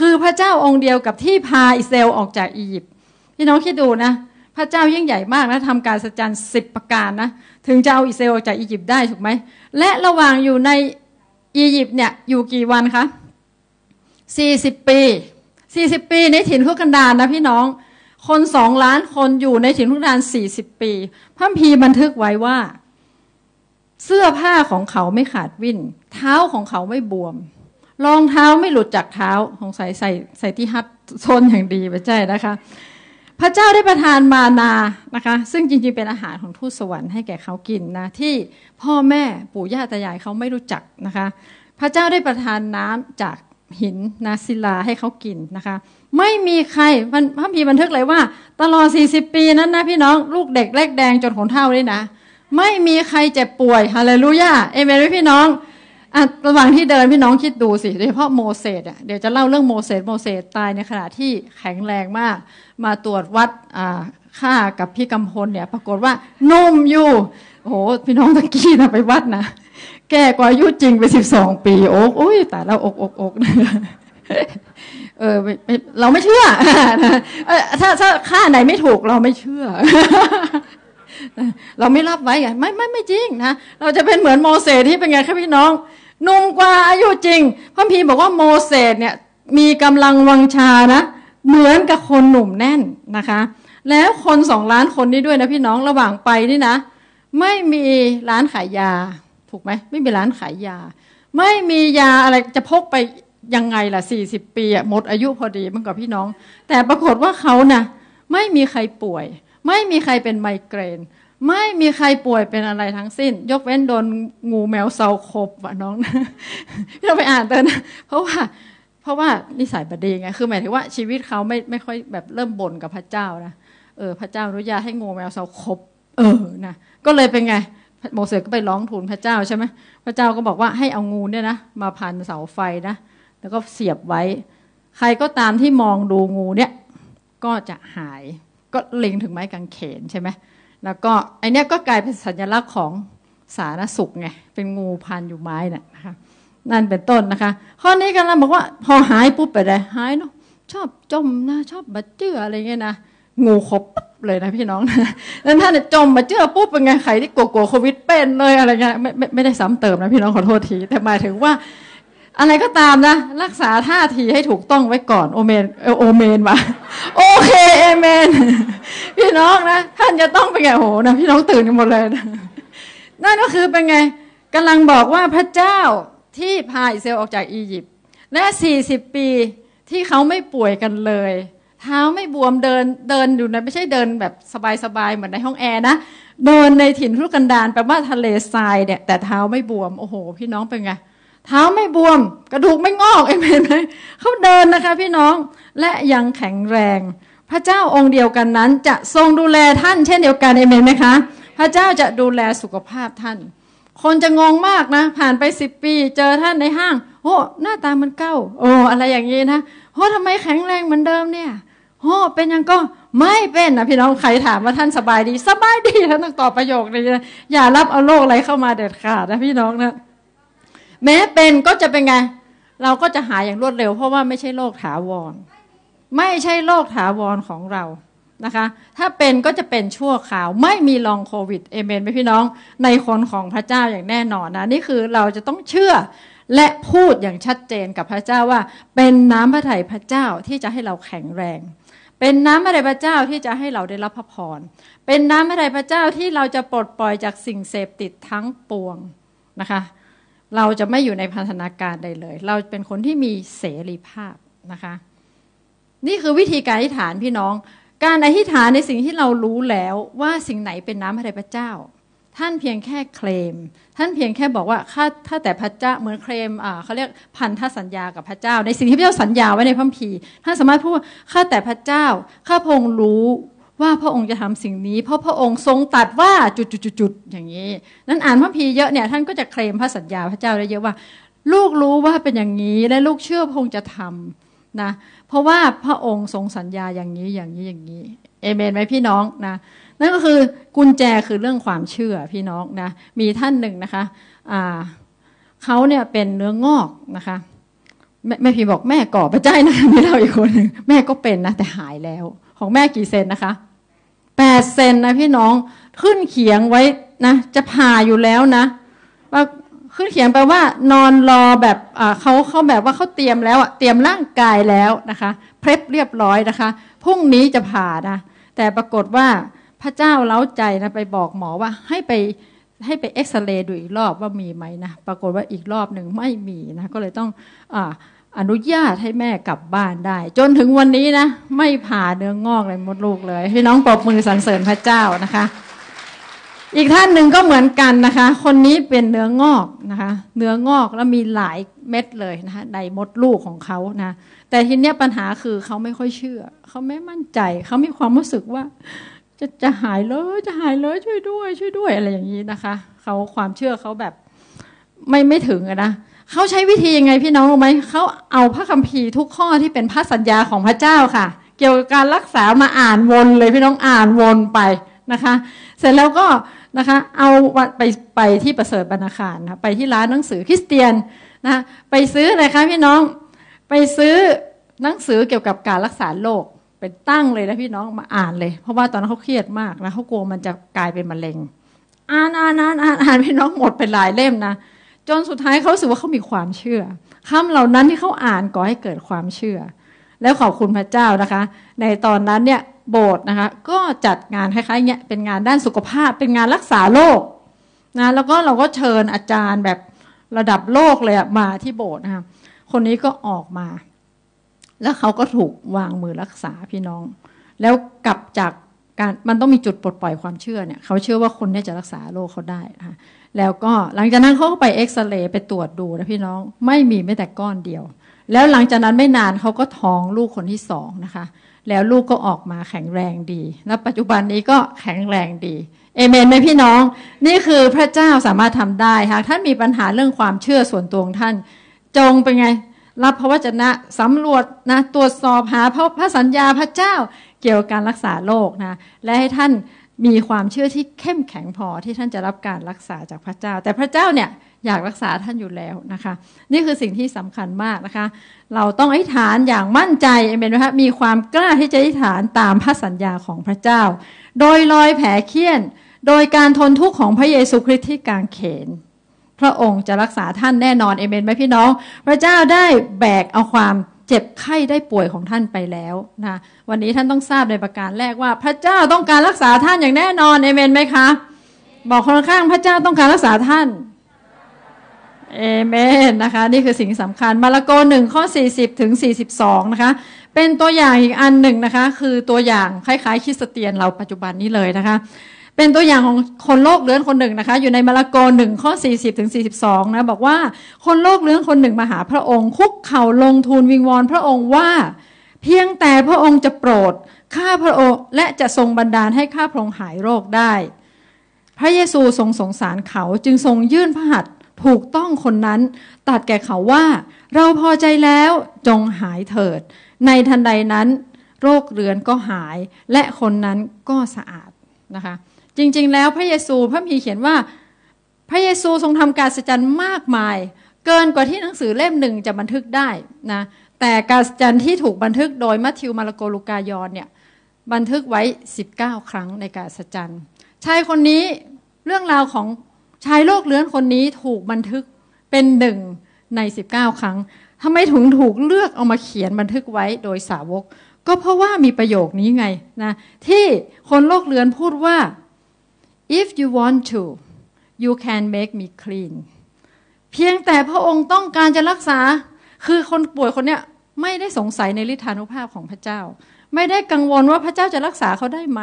คือพระเจ้าองค์เดียวกับที่พาอิสราเอลออกจากอียิปต์พี่น้องคิดดูนะพระเจ้ายิ่งใหญ่มากนะทำการสัจจันสิบประการนะถึงจะเอาอิสราเอลออกจากอียิปต์ได้ถูกไหมและระหว่างอยู่ในอียิปต์เนี่ยอยู่กี่วันคะสี่สิบปีสี่สิบปีในถิ่นทุกันดารนะพี่น้อง คนสองล้านคนอยู่ในถิ่นทุกันดารสี่สิบปีพระพีบันทึกไว้ว่า เสื้อผ้าของเขาไม่ขาดวิ่น เท้าของเขาไม่บวม รองเท้าไม่หลุดจากเท้าของใส่ใส่ใส่ที่ฮับโซนอย่างดีไปใช่นะคะ พระเจ้าได้ประทานมานานะคะ ซึ่งจริงๆเป็นอาหารของทูตสวรรค์ให้แก่เขากินนะที่พ่อแม่ปู่ย่าตายายเขาไม่รู้จักนะคะ พระเจ้าได้ประทานน้ำจากหินนาศิลาให้เขากินนะคะ ไม่มีใครพระพีบันทึกเลยว่า ตลอด 40 ปีนั้นนะพี่น้องลูกเด็กเล็กแดงจนขนเท่าเลยนะ ไม่มีใครเจ็บป่วยฮาเลลูยาเอเมนไหมพี่น้อง อะระหว่างที่เดินพี่น้องคิดดูสิโดยเฉพาะโมเสสอะเดี๋ยวจะเล่าเรื่องโมเสสโมเสสตายในขณะที่แข็งแรงมาก มาตรวจวัดอ่าค่ากับพี่กำพลเนี่ย ปรากฏว่านุ่มอยู่โอ้โหพี่น้องตะกี้นะไปวัดนะแก่กว่าอายุจริงไปสิบสองปีโอ้โอ้ยแต่เราอกอกอกเออเราไม่เชื่อถ้าถ้าค่าไหนไม่ถูกเราไม่เชื่อเราไม่รับไว้ไงไม่ไม่ไม่จริงนะเราจะเป็นเหมือนโมเสสที่เป็นไงครับพี่น้อง นุ่มกว่าอายุจริงพระพีบอกว่าโมเสสเนี่ยมีกำลังวังชานะเหมือนกับคนหนุ่มแน่นนะคะ แล้วคนสองล้านคนนี้ด้วยนะพี่น้องระหว่างไปนี่นะ ไม่มีร้านขายยาถูกไหมไม่มีร้านขายยา ไม่มียาอะไรจะพกไปยังไงล่ะสี่สิบปีหมดอายุพอดีมันกับพี่น้อง แต่ปรากฏว่าเขานะ่ะไม่มีใครป่วย ไม่มีใครเป็นไมเกรน ไม่มีใครป่วยเป็นอะไรทั้งสิ้น ยกเว้นโดนงูแมวเซาคบวะน้องพี่เราไปอ่านเตอนเพราะว่า เพราะว่านิสัยบดีไงคือหมายถึงว่าชีวิตเขาไม่ไม่ค่อยแบบเริ่มบ่นกับพระเจ้านะเออพระเจ้าอนุญาตให้งูแมวเซาคบเออนะก็เลยเป็นไงโมเสสก็ไปร้องทูลพระเจ้าใช่ไหมพระเจ้าก็บอกว่าให้เอางูเนี่ยนะมาพันเสาไฟนะแล้วก็เสียบไว้ ใครก็ตามที่มองดูงูเนี่ยก็จะหายก็เล็งถึงไม้กางเขนใช่ไหม แล้วก็ไอเนี้ยก็กลายเป็นสัญลักษณ์ของสารสุขไงเป็นงูพันอยู่ไม้น่ะนะคะนั่นเป็นต้นนะคะ ข้อนี้กำลังบอกว่า พอหายปุ๊บไปเลยหายเนาะชอบจมนะชอบบัดเจืออะไรเงี้ยนะงูขบเลยนะพี่น้องนะแล้วท่านจมบัดเจือปุ๊บเป็นไงใครที่กลัวโควิดเป็นเลยอะไรเงี้ยไม่ไม่ไม่ได้ซ้ำเติมนะพี่น้องขอโทษที แต่หมายถึงว่า อะไรก็ตามนะ รักษาท่าทีให้ถูกต้องไว้ก่อน โอเมนโอเมนวะโอเคเอเมน พี่น้องนะ ท่านจะต้องเป็นไงโหนะพี่น้องตื่นกันหมดเลยนะนั่นก็คือเป็นไงกำลังบอกว่าพระเจ้าที่พาอิสราเอลออกจากอียิปต์และ 40 ปีที่เขาไม่ป่วยกันเลย เท้าไม่บวมเดินเดินอยู่นะไม่ใช่เดินแบบสบายๆเหมือนในห้องแอร์นะเดินในถิ่นทุรกันดารแปลว่าทะเลทรายเนี่ยแต่เท้าไม่บวมโอ้โห พี่น้องเป็นไง เท้าไม่บวม กระดูกไม่งอกเอเมนไหมเขาเดินนะคะ พี่น้องและยังแข็งแรง พระเจ้าองค์เดียวกันนั้น จะทรงดูแลท่านเช่นเดียวกันเอเมนไหมคะ พระเจ้าจะดูแลสุขภาพท่าน คนจะงงมากนะ ผ่านไปสิบปี เจอท่านในห้างโอ้หน้าตามันเก้า โอ้อะไรอย่างนี้นะโอ้ทำไมแข็งแรงเหมือนเดิมเนี่ยโอ้เป็นยังก็ไม่เป็นนะพี่น้องใครถามว่าท่านสบายดี สบายดีท่านต้องตอบประโยคนี้นะอย่ารับเอาโรคอะไรเข้ามาเด็ดขาดนะพี่น้องนะ แม้เป็นก็จะเป็นไง เราก็จะหายอย่างรวดเร็ว เพราะว่าไม่ใช่โรคถาวร ไม่ใช่โรคถาวรของเรานะคะ ถ้าเป็นก็จะเป็นชั่วคราว ไม่มีลองโควิดเอเมนไหมพี่น้อง ในคนของพระเจ้าอย่างแน่นอนนะนี่คือเราจะต้องเชื่อและพูดอย่างชัดเจนกับพระเจ้าว่า เป็นน้ำพระทัยพระเจ้าที่จะให้เราแข็งแรง เป็นน้ำพระทัยพระเจ้าที่จะให้เราได้รับพระพรเป็นน้ำพระทัยพระเจ้าที่เราจะปลดปล่อยจากสิ่งเสพติดทั้งปวงนะคะ เราจะไม่อยู่ในพันธนาการใดเลย เราเป็นคนที่มีเสรีภาพนะคะ นี่คือวิธีการอธิษฐานพี่น้อง การอธิษฐานในสิ่งที่เรารู้แล้วว่าสิ่งไหนเป็นน้ำพระทัยพระเจ้า ท่านเพียงแค่เคลม ท่านเพียงแค่บอกว่าข้าถ้าแต่พระเจ้าเหมือนเคลมเขาเรียกพันธสัญญากับพระเจ้า ในสิ่งที่พระเจ้าสัญญาไว้ในพระคัมภีร์ท่านสามารถพูดว่าข้าแต่พระเจ้าข้าพงรู้ ว่าพระองค์จะทำสิ่งนี้ เพราะพระองค์ทรงตัดว่าจุดๆๆอย่างนี้ นั้นอ่านพระคัมภีเยอะเนี่ยท่านก็จะเคลมพระสัญญาพระเจ้าได้เยอะว่า ลูกรู้ว่าเป็นอย่างนี้และลูกเชื่อพระองค์จะทำนะเพราะว่าพระองค์ทรงสัญญาอย่างนี้อย่างนี้อย่างนี้เอเมนไหมพี่น้องนะนั่นก็คือกุญแจคือเรื่องความเชื่อพี่น้องนะมีท่านหนึ่งนะคะเขาเนี่ยเป็นเนื้องอกนะคะแม่พี่บอกแม่ก่อประจัยนะมีเราอีกคนหนึ่งแม่ก็เป็นนะแต่หายแล้ว ของแม่กี่เซนนะคะ แปดเซนนะพี่น้องขึ้นเขียงไว้นะจะผ่าอยู่แล้วนะ ว่าขึ้นเขียงแปลว่านอนรอแบบเขาเขาแบบว่าเขาเตรียมแล้วอะเตรียมร่างกายแล้วนะคะเพลฟเรียบร้อยนะคะพรุ่งนี้จะผ่านะแต่ปรากฏว่าพระเจ้าเล้าใจนะไปบอกหมอว่าให้ไปให้ไปเอ็กซเรย์ดูอีกรอบว่ามีไหมนะปรากฏว่าอีกรอบหนึ่งไม่มีนะก็เลยต้องอ อนุญาตให้แม่กลับบ้านได้ จนถึงวันนี้นะ ไม่ผ่าเนื้องอกเลยมดลูกเลย พี่น้องปรบมือสรรเสริญพระเจ้านะคะ อีกท่านหนึ่งก็เหมือนกันนะคะ คนนี้เป็นเนื้องอกนะคะ เนื้องอกแล้วมีหลายเม็ดเลยนะคะในมดลูกของเขานะแต่ทีนี้ปัญหาคือเขาไม่ค่อยเชื่อ เขาไม่มั่นใจ เขามีความรู้สึกว่า จะจะหายเลยจะหายเลยช่วยด้วย ช่วยด้วยอะไรอย่างนี้นะคะเขาความเชื่อเขาแบบไม่ไม่ถึงนะ เขาใช้วิธียังไงพี่น้องรู้ไหมเขาเอาพระคัมภีร์ทุกข้อที่เป็นพระสัญญาของพระเจ้าค่ะ เกี่ยวกับการรักษามาอ่านวนเลยพี่น้องอ่านวนไปนะคะ เสร็จแล้วก็นะคะ เอาไปไปที่ประเสริฐบรรณาคารนะไปที่ร้านหนังสือคริสเตียนนะไปซื้ออะไรคะพี่น้องไปซื้อหนังสือเกี่ยวกับการรักษาโรคเป็นตั้งเลยนะพี่น้องมาอ่านเลย เพราะว่าตอนนั้นเขาเครียดมากนะเขากลัวมันจะกลายเป็นมะเร็ง อ่านอ่านอ่านอ่านอ่านพี่น้องหมดเป็นหลายเล่มนะ จนสุดท้ายเขาสึกว่าเขามีความเชื่อคำเหล่านั้นที่เขาอ่านก่อให้เกิดความเชื่อ แล้วขอบคุณพระเจ้านะคะ ในตอนนั้นเนี่ยโบสถ์นะคะ ก็จัดงานคล้ายๆเนี้ยเป็นงานด้านสุขภาพ เป็นงานรักษาโรคนะแล้วก็เราก็เชิญอาจารย์แบบระดับโลกเลยมาที่โบสถ์นะคะคนนี้ก็ออกมา แล้วเขาก็ถูกวางมือรักษาพี่น้อง แล้วกลับจากการมันต้องมีจุดปลดปล่อยความเชื่อเนี่ย เขาเชื่อว่าคนนี้จะรักษาโรคเขาได้นะ แล้วก็หลังจากนั้นเขาก็ไปเอ็กซเรย์ไปตรวจดูนะพี่น้องไม่มีแม้แต่ก้อนเดียว แล้วหลังจากนั้นไม่นานเขาก็ท้องลูกคนที่สองนะคะ แล้วลูกก็ออกมาแข็งแรงดี และปัจจุบันนี้ก็แข็งแรงดีเอเมนไหมพี่น้อง นี่คือพระเจ้าสามารถทำได้ค่ะท่านมีปัญหาเรื่องความเชื่อส่วนตัวของท่าน จงเป็นไง รับพระวจนะสำรวจนะตรวจสอบหาพระพระสัญญาพระเจ้าเกี่ยวกับการรักษาโรคนะและให้ท่าน มีความเชื่อที่เข้มแข็งพอที่ท่านจะรับการรักษาจากพระเจ้า แต่พระเจ้าเนี่ยอยากรักษาท่านอยู่แล้วนะคะ นี่คือสิ่งที่สำคัญมากนะคะ เราต้องอธิษฐานอย่างมั่นใจเอเมนไหมคะมีความกล้าที่จะอธิษฐานตามพระสัญญาของพระเจ้า โดยลอยแผลเคี้ยน โดยการทนทุกข์ของพระเยซูคริสต์ที่กางเขน พระองค์จะรักษาท่านแน่นอนเอเมนไหมพี่น้อง พระเจ้าได้แบกเอาความ เจ็บไข้ได้ป่วยของท่านไปแล้วนะวันนี้ท่านต้องทราบในประการแรกว่า พระเจ้าต้องการรักษาท่านอย่างแน่นอนเอเมนไหมคะ บอกคนข้างพระเจ้าต้องการรักษาท่านเอเมนนะคะ นี่คือสิ่งสำคัญมาระโกหนึ่งข้อ 40 ถึง 42 นะคะ เป็นตัวอย่างอีกอันหนึ่งนะคะ คือตัวอย่างคล้ายๆคริสเตียนเราปัจจุบันนี้เลยนะคะ เป็นตัวอย่างของคนโลกเลื้อนคนหนึ่งนะคะ อยู่ในมาระโกหนึ่งข้อ 40ถึง42 นะบอกว่าคนโลกเลื้อนคนหนึ่งมาหาพระองค์ คุกเข่าลงทูลวิงวอนพระองค์ว่า เพียงแต่พระองค์จะโปรดข้าพระองค์และจะทรงบันดาลให้ข้าพระองค์หายโรคได้ พระเยซูทรงสงสารเขาจึงทรงยื่นพระหัตถ์ถูกต้องคนนั้นตัดแก่เขาว่า เราพอใจแล้วจงหายเถิด ในทันใดนั้น โรคเรื้อนก็หาย และคนนั้นก็สะอาดนะคะ จริงๆ แล้วพระเยซูพระมีเขียนว่า พระเยซูทรงทำการสัจจ์มากมาย เกินกว่าที่หนังสือเล่มหนึ่งจะบันทึกได้นะแต่การสัจจ์ที่ถูกบันทึกโดยมัทธิวมาระโกลูกายอนเนี่ยบันทึกไว้ 19 ครั้งในการสัจจ์ชายคนนี้เรื่องราวของชายโลกเลื้อนคนนี้ถูกบันทึกเป็นหนึ่งใน 19 ครั้งทำไมถึงถูกเลือกเอามาเขียนบันทึกไว้โดยสาวก ก็เพราะว่ามีประโยคนี้ไงนะที่คนโลกเลื้อนพูดว่า if you want to you can make me clean เพียงแต่พระองค์ต้องการจะรักษา คือคนป่วยคนเนี้ยไม่ได้สงสัยในฤทธานุภาพของพระเจ้า ไม่ได้กังวลว่าพระเจ้าจะรักษาเขาได้ไหม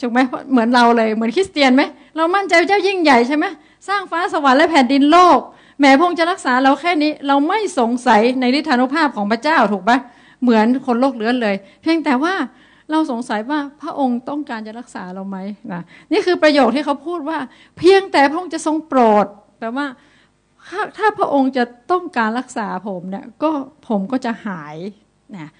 ถูกไหมเหมือนเราเลยเหมือนคริสเตียนไหมเรามั่นใจพระเจ้ายิ่งใหญ่ใช่ไหมสร้างฟ้าสวรรค์และแผ่นดินโลกแม้พงค์จะรักษาเราแค่นี้ เราไม่สงสัยในฤทธานุภาพของพระเจ้าถูกไหมเหมือนคนโลกเลื้อนเลย เพียงแต่ว่า เราสงสัยว่าพระองค์ต้องการจะรักษาเราไหมนะนี่คือประโยคที่เขาพูดว่า เพียงแต่พระองค์จะทรงโปรดแปลว่าถ้าพระองค์จะต้องการรักษาผมเนี่ยก็ผมก็จะหายนะ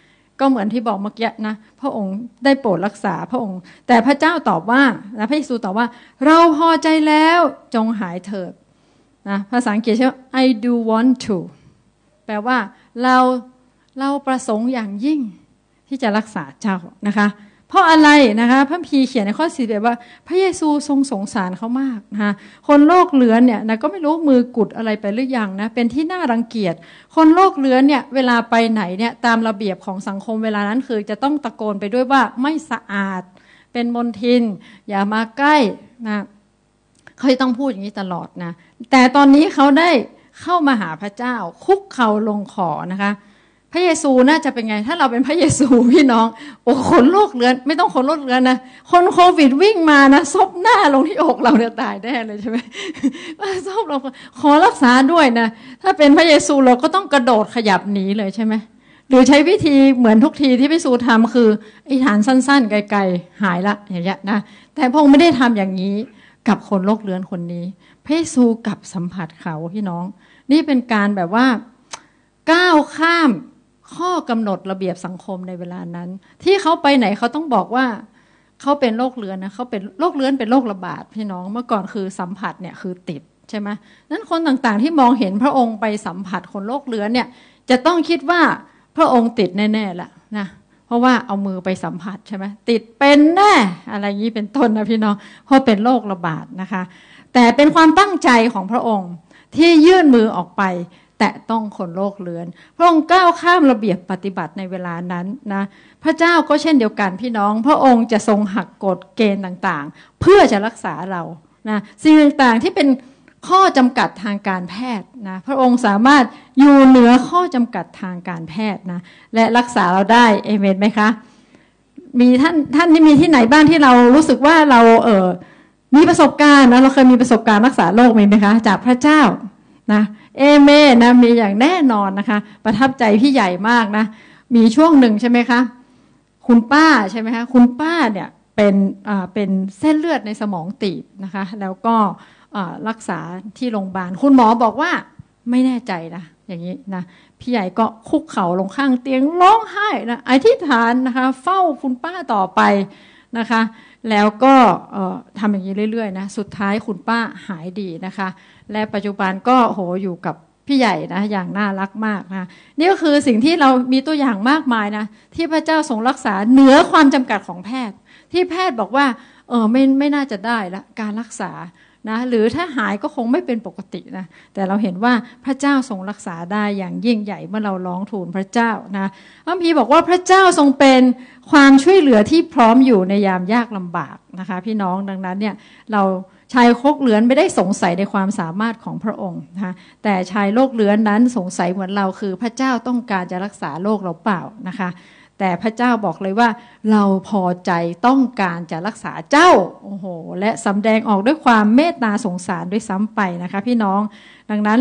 ก็เหมือนที่บอกเมื่อกี้นะพระองค์ได้โปรดรักษาพระองค์ แต่พระเจ้าตอบว่านะพระเยซูตอบว่า เราพอใจแล้วจงหายเถิดนะภาษาอังกฤษใช่ I do want to แปลว่าเราเราประสงค์อย่างยิ่ง ที่จะรักษาเจ้านะคะ เพราะอะไรนะคะพระพีเขียนในข้อสี่แบบว่า พระเยซูทรงสงสารเขามากนะคะคนโลกเลือนเนี่ยนะก็ไม่รู้มือกุดอะไรไปหรือยังนะเป็นที่น่ารังเกียจ คนโลกเลือนเนี่ยเวลาไปไหนเนี่ยตามระเบียบของสังคมเวลานั้นคือจะต้องตะโกนไปด้วยว่าไม่สะอาด เป็นมลทิน อย่ามาใกล้นะเขาต้องพูดอย่างนี้ตลอดนะแต่ตอนนี้เขาได้เข้ามาหาพระเจ้าคุกเข่าลงขอนะคะ พระเยซูน่าจะเป็นไง ถ้าเราเป็นพระเยซูพี่น้อง โอ้คนโรคเลือนไม่ต้องคนโรคเลือนนะ คนโควิดวิ่งมานะซบหน้าลงที่อกเราเนี่ยตายแน่เลยใช่ไหมซบเราขอรักษาด้วยนะ ถ้าเป็นพระเยซูเราก็ต้องกระโดดขยับหนีเลยใช่ไหมหรือใช้วิธีเหมือนทุกทีที่พระเยซูทำคือไอ้ฐานสั้นๆ ไกลๆหายละอย่างเงี้ยนะแต่พระองค์ไม่ได้ทำอย่างนี้กับคนโรคเลือนคนนี้ พระเยซูกับสัมผัสเขาพี่น้อง นี่เป็นการแบบว่าก้าวข้าม ข้อกำหนดระเบียบสังคมในเวลานั้น ที่เขาไปไหนเขาต้องบอกว่าเขาเป็นโรคเรื้อนนะเขาเป็นโรคเรื้อนเป็นโรคระบาดพี่น้องเมื่อก่อนคือสัมผัสเนี่ยคือติดใช่ไหมนั้นคนต่างๆที่มองเห็นพระองค์ไปสัมผัสคนโรคเรื้อนเนี่ยจะต้องคิดว่าพระองค์ติดแน่ๆแหละนะเพราะว่าเอามือไปสัมผัสใช่ไหมติดเป็นแน่อะไรอย่างนี้เป็นต้นนะพี่น้องเพราะเป็นโรคระบาดนะคะ แต่เป็นความตั้งใจของพระองค์ที่ยื่นมือออกไป แตะต้องคนโลกเลือน พระองค์ก้าวข้ามระเบียบปฏิบัติในเวลานั้นนะพระเจ้าก็เช่นเดียวกันพี่น้อง พระองค์จะทรงหักกฎเกณฑ์ต่างๆ เพื่อจะรักษาเรานะสิ่งต่างๆที่เป็นข้อจำกัดทางการแพทย์นะพระองค์สามารถอยู่เหนือข้อจำกัดทางการแพทย์นะและรักษาเราได้เอเมนไหมคะมีท่านท่านที่มีที่ไหนบ้างที่เรารู้สึกว่าเราเออมีประสบการณ์นะเราเคยมีประสบการณ์รักษาโรคมีไหมคะจากพระเจ้านะ เอเมนะมีอย่างแน่นอนนะคะ ประทับใจพี่ใหญ่มากนะ มีช่วงหนึ่งใช่ไหมคะ คุณป้าใช่ไหมคะคุณป้าเนี่ยเป็นอ่าเป็นเส้นเลือดในสมองตีบนะคะ แล้วก็รักษาที่โรงพยาบาล คุณหมอบอกว่าไม่แน่ใจนะอย่างนี้นะพี่ใหญ่ก็คุกเข่าลงข้างเตียงร้องไห้นะอธิษฐานนะคะ เฝ้าคุณป้าต่อไป นะคะ แล้วก็ทำอย่างนี้เรื่อยๆนะสุดท้ายคุณป้าหายดีนะคะ และปัจจุบันก็โหอยู่กับพี่ใหญ่นะอย่างน่ารักมากนะนี่ก็คือสิ่งที่เรามีตัวอย่างมากมายนะที่พระเจ้าทรงรักษาเหนือความจำกัดของแพทย์ ที่แพทย์บอกว่าเออไม่ไม่น่าจะได้ละการรักษา นะหรือถ้าหายก็คงไม่เป็นปกตินะแต่เราเห็นว่าพระเจ้าทรงรักษาได้อย่างยิ่งใหญ่เมื่อเราร้องทูลพระเจ้านะพระพีบอกว่าพระเจ้าทรงเป็นความช่วยเหลือที่พร้อมอยู่ในยามยากลำบากนะคะพี่น้องดังนั้นเนี่ยเราชายโคกเหลือนไม่ได้สงสัยในความสามารถของพระองค์นะคะแต่ชายโลกเหลือนนั้นสงสัยเหมือนเราคือพระเจ้าต้องการจะรักษาโลกเราเปล่านะคะ แต่พระเจ้าบอกเลยว่า เราพอใจต้องการจะรักษาเจ้าโอ้โหและสำแดงออกด้วยความเมตตาสงสารด้วยซ้ำไปนะคะ พี่น้อง ดังนั้น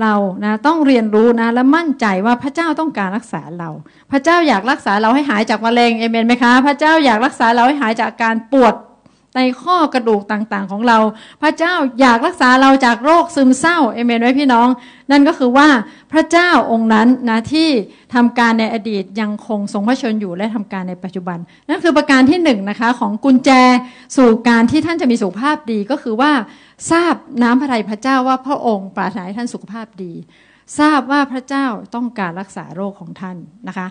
เรานะต้องเรียนรู้นะและมั่นใจว่าพระเจ้าต้องการรักษาเรา พระเจ้าอยากรักษาเราให้หายจากมะเร็งเอเมนไหมคะ พระเจ้าอยากรักษาเราให้หายจากการปวด ในข้อกระดูกต่างๆของเรา พระเจ้าอยากรักษาเราจากโรคซึมเศร้าเอเมนไว้พี่น้อง นั่นก็คือว่าพระเจ้าองค์นั้นนะที่ทำการในอดีตยังคงทรงพระชนอยู่และทำการในปัจจุบัน นั่นคือประการที่หนึ่งนะคะของกุญแจสู่การที่ท่านจะมีสุขภาพดีก็คือว่าทราบน้ำพระทัยพระเจ้าว่าพระองค์ปรารถนาให้ท่านสุขภาพดี ทราบว่าพระเจ้าต้องการรักษาโรคของท่านนะคะ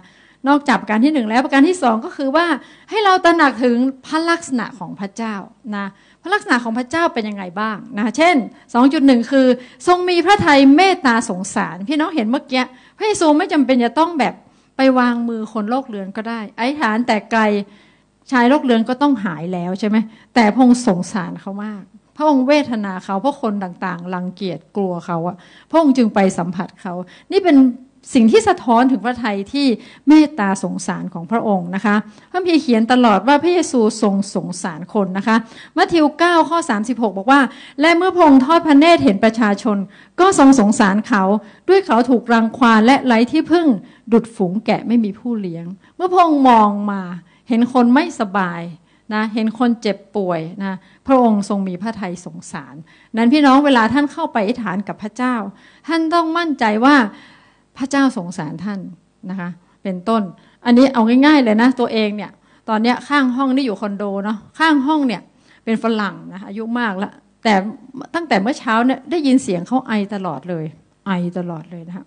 นอกจากประการที่หนึ่งแล้วประการที่สองก็คือว่าให้เราตระหนักถึงพระลักษณะของพระเจ้านะพระลักษณะของพระเจ้าเป็นยังไงบ้างนะเช่น 2.1 คือ ทรงมีพระทัยเมตตาสงสาร พี่น้องเห็นเมื่อกี้พระเยซูไม่จำเป็นจะต้องแบบไปวางมือคนโรคเรือนก็ได้ ไอ้ฐานแต่ไกลชายโรคเรือนก็ต้องหายแล้วใช่ไหมแต่พระองค์สงสารเขามาก พระองค์เวทนาเขาเพราะคนต่างๆ รังเกียจกลัวเขาอะพระองค์จึงไปสัมผัสเขา นี่เป็น สิ่งที่สะท้อนถึงพระทัยที่เมตตาสงสารของพระองค์นะคะพระพีเขียนตลอดว่าพระเยซูทรงสงสารคนนะคะมัทธิว 9 ข้อ 36 บอกว่า และเมื่อพระองค์ทอดพระเนตรเห็นประชาชน ก็ทรงสงสารเขา ด้วยเขาถูกรังควานและไร้ที่พึ่ง ดุดฝูงแกะไม่มีผู้เลี้ยง เมื่อพระองค์มองมาเห็นคนไม่สบายนะเห็นคนเจ็บป่วยนะพระองค์ทรงมีพระทัยสงสาร นั้นพี่น้องเวลาท่านเข้าไปอธิษฐานกับพระเจ้า ท่านต้องมั่นใจว่า พระเจ้าสงสารท่านนะคะ เป็นต้น อันนี้เอาง่ายๆเลยนะ ตัวเองเนี่ย ตอนเนี้ยข้างห้องนี่อยู่คอนโดเนาะข้างห้องเนี่ย เป็นฝรั่งนะอายุมากแล้วแต่ตั้งแต่เมื่อเช้าเนี่ยได้ยินเสียงเขาไอตลอดเลย ไอตลอดเลยนะคะ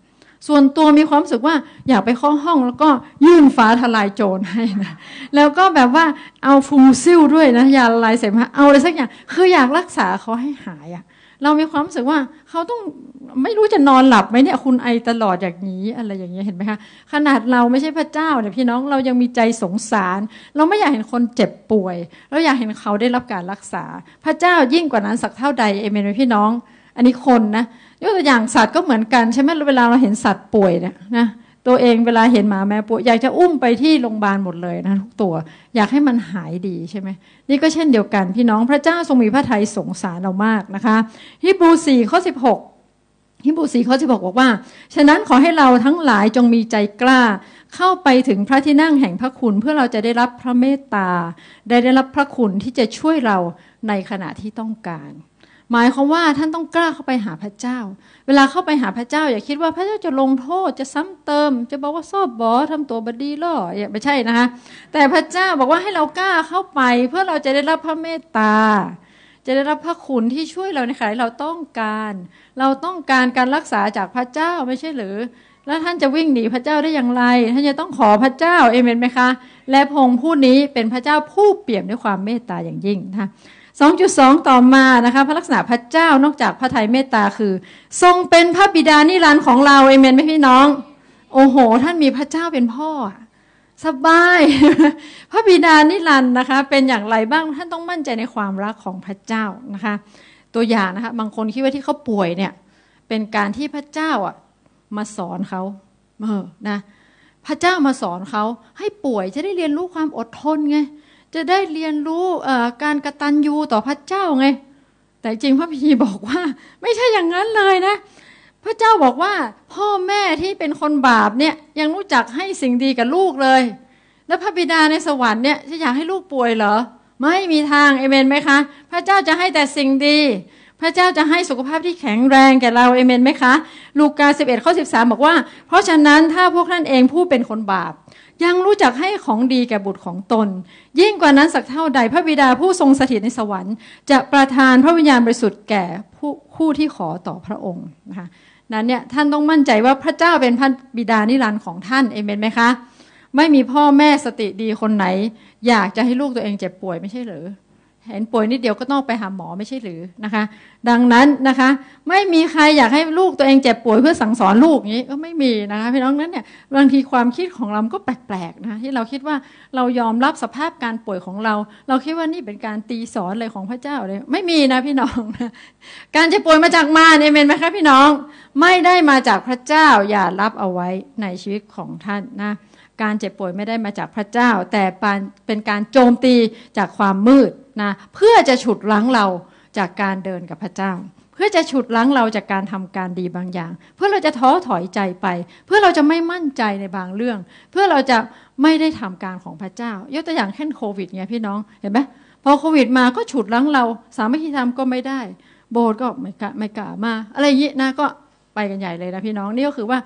ส่วนตัวมีความรู้สึกว่าอยากไปเข้าห้องแล้วก็ยื่นฟ้าทลายโจรให้นะแล้วก็แบบว่าเอาฟูซิลด้วยนะยาละลายเสมหะเอาอะไรสักอย่าง คืออยากรักษาเขาให้หายอะ เรามีความรู้สึกว่าเขาต้องไม่รู้จะนอนหลับไหมเนี่ยคุณไอตลอดอย่างนี้อะไรอย่างเงี้ยเห็นไหมคะขนาดเราไม่ใช่พระเจ้าเนี่ยพี่น้องเรายังมีใจสงสาร เราไม่อยากเห็นคนเจ็บป่วย เราอยากเห็นเขาได้รับการรักษา พระเจ้ายิ่งกว่านั้นสักเท่าใดเอเมนไหมพี่น้อง อันนี้คนนะยกตัวอย่างสัตว์ก็เหมือนกันใช่ไหมเวลาเราเห็นสัตว์ป่วยเนี่ยนะ ตัวเองเวลาเห็นหมาแม่ป่วยอยากจะอุ้มไปที่โรงพยาบาลหมดเลยนะทุกตัว อยากให้มันหายดีใช่ไหมนี่ก็เช่นเดียวกันพี่น้องพระเจ้าทรงมีพระทัยสงสารเรามากนะคะฮิบรูสี่ข้อสิบหกฮิบรูสี่ข้อสิบหกบอกว่า ฉะนั้นขอให้เราทั้งหลายจงมีใจกล้า เข้าไปถึงพระที่นั่งแห่งพระคุณ เพื่อเราจะได้รับพระเมตตาได้ได้รับพระคุณที่จะช่วยเราในขณะที่ต้องการ หมายความว่าท่านต้องกล้าเข้าไปหาพระเจ้า เวลาเข้าไปหาพระเจ้า อย่าคิดว่าพระเจ้าจะลงโทษจะซ้ำเติม จะบอกว่าซอบบอทำตัวบดีล่ออย่าไม่ใช่นะคะแต่พระเจ้าบอกว่าให้เรากล้าเข้าไป เพื่อเราจะได้รับพระเมตตา จะได้รับพระคุณที่ช่วยเราในขณะที่เราต้องการ เราต้องการการรักษาจากพระเจ้าไม่ใช่หรือ แล้วท่านจะวิ่งหนีพระเจ้าได้อย่างไร ท่านจะต้องขอพระเจ้าเอเมนไหมคะ และพงผู้นี้เป็นพระเจ้าผู้เปี่ยมด้วยความเมตตาอย่างยิ่งนะคะ 2.2 ต่อมานะคะพระลักษณะพระเจ้านอกจากพระทัยเมตตาคือ ทรงเป็นพระบิดานิรันดร์ของเราเอเมนไหมพี่น้อง โอ้โห ท่านมีพระเจ้าเป็นพ่อสบาย พระบิดานิรันดร์นะคะ เป็นอย่างไรบ้างท่านต้องมั่นใจในความรักของพระเจ้านะคะ ตัวอย่างนะคะบางคนคิดว่าที่เขาป่วยเนี่ย เป็นการที่พระเจ้าอะมาสอนเขาเออนะพระเจ้ามาสอนเขาให้ป่วยจะได้เรียนรู้ความอดทนไง จะได้เรียนรู้การกระตันยูต่อพระเจ้าไง แต่จริงพระพีบอกว่า ไม่ใช่อย่างนั้นเลยนะ พระเจ้าบอกว่า พ่อแม่ที่เป็นคนบาปเนี่ยยังรู้จักให้สิ่งดีกับลูกเลย แล้วพระบิดาในสวรรค์เนี่ยจะอยากให้ลูกป่วยเหรอ ไม่มีทางเอเมนไหมคะ พระเจ้าจะให้แต่สิ่งดี พระเจ้าจะให้สุขภาพที่แข็งแรงแก่เราเอเมนไหมคะ ลูกา11ข้อ13บอกว่า เพราะฉะนั้นถ้าพวกท่านเองผู้เป็นคนบาป ยังรู้จักให้ของดีแก่บุตรของตน ยิ่งกว่านั้นสักเท่าใดพระบิดาผู้ทรงสถิตในสวรรค์ จะประทานพระวิญญาณบริสุทธิ์แก่ผู้ผู้ที่ขอต่อพระองค์นะคะนั้นเนี่ยท่านต้องมั่นใจว่าพระเจ้าเป็นพระบิดานิรันดร์ของท่านเอเมนไหมคะไม่มีพ่อแม่สติดีคนไหน อยากจะให้ลูกตัวเองเจ็บป่วยไม่ใช่หรือ เห็นป่วยนิดเดียวก็ต้องไปหาหมอไม่ใช่หรือนะคะ ดังนั้นนะคะ ไม่มีใครอยากให้ลูกตัวเองเจ็บป่วยเพื่อสั่งสอนลูกอย่างนี้ก็ไม่มีนะคะพี่น้องนั้นเนี่ยบางทีความคิดของเราก็แปลกๆนะที่เราคิดว่าเรายอมรับสภาพการป่วยของเรา เราคิดว่านี่เป็นการตีสอนอะไรของพระเจ้าเลยไม่มีนะพี่น้องการเจ็บป่วยมาจากมารเอเมนไหมคะพี่น้องไม่ได้มาจากพระเจ้าอย่ารับเอาไว้ในชีวิตของท่านนะการเจ็บป่วยไม่ได้มาจากพระเจ้า แต่เป็นการโจมตีจากความมืด นะเพื่อจะฉุดลั้งเราจากการเดินกับพระเจ้า เพื่อจะฉุดลั้งเราจากการทำการดีบางอย่าง เพื่อเราจะท้อถอยใจไป เพื่อเราจะไม่มั่นใจในบางเรื่อง เพื่อเราจะไม่ได้ทำการของพระเจ้ายกตัวอย่างเช่นโควิดไงพี่น้องเห็นไหมพอโควิดมาก็ฉุดลั้งเรา สามัคคีธรรมก็ไม่ได้ โบสถ์ก็ไม่กล้าไม่กล้ามา อะไรอย่างนี้นะก็ไปกันใหญ่เลยนะพี่น้องนี่ก็คือว่า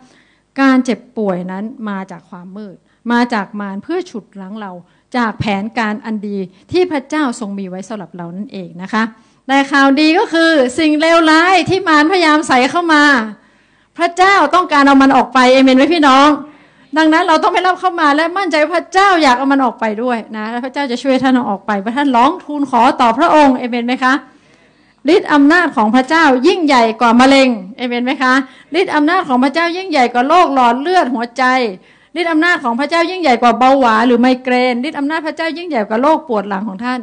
การเจ็บป่วยนั้นมาจากความมืด มาจากมารเพื่อฉุดลั้งเรา จากแผนการอันดีที่พระเจ้าทรงมีไว้สำหรับเรานั่นเองนะคะ แต่ข่าวดีก็คือสิ่งเลวร้ายที่มารพยายามใส่เข้ามา พระเจ้าต้องการเอามันออกไปเอเมนไหมพี่น้อง ดังนั้นเราต้องไม่รับเข้ามาและมั่นใจพระเจ้าอยากเอามันออกไปด้วยนะและพระเจ้าจะช่วยท่านออกไปเพระท่านร้องทูลขอต่อพระองค์เอเมนไหมคะฤทธิ์อำนาจของพระเจ้ายิ่งใหญ่กว่ามะเร็งเอเมนไหมคะฤทธิ์อำนาจของพระเจ้ายิ่งใหญ่กว่าโรคหลอดเลือดหัวใจ ฤทธิอำนาจของพระเจ้ายิ่งใหญ่กว่าเบาหวานหรือไมเกรนฤทธิอำนาจพระเจ้ายิ่งใหญ่กว่าโรคปวดหลังของท่าน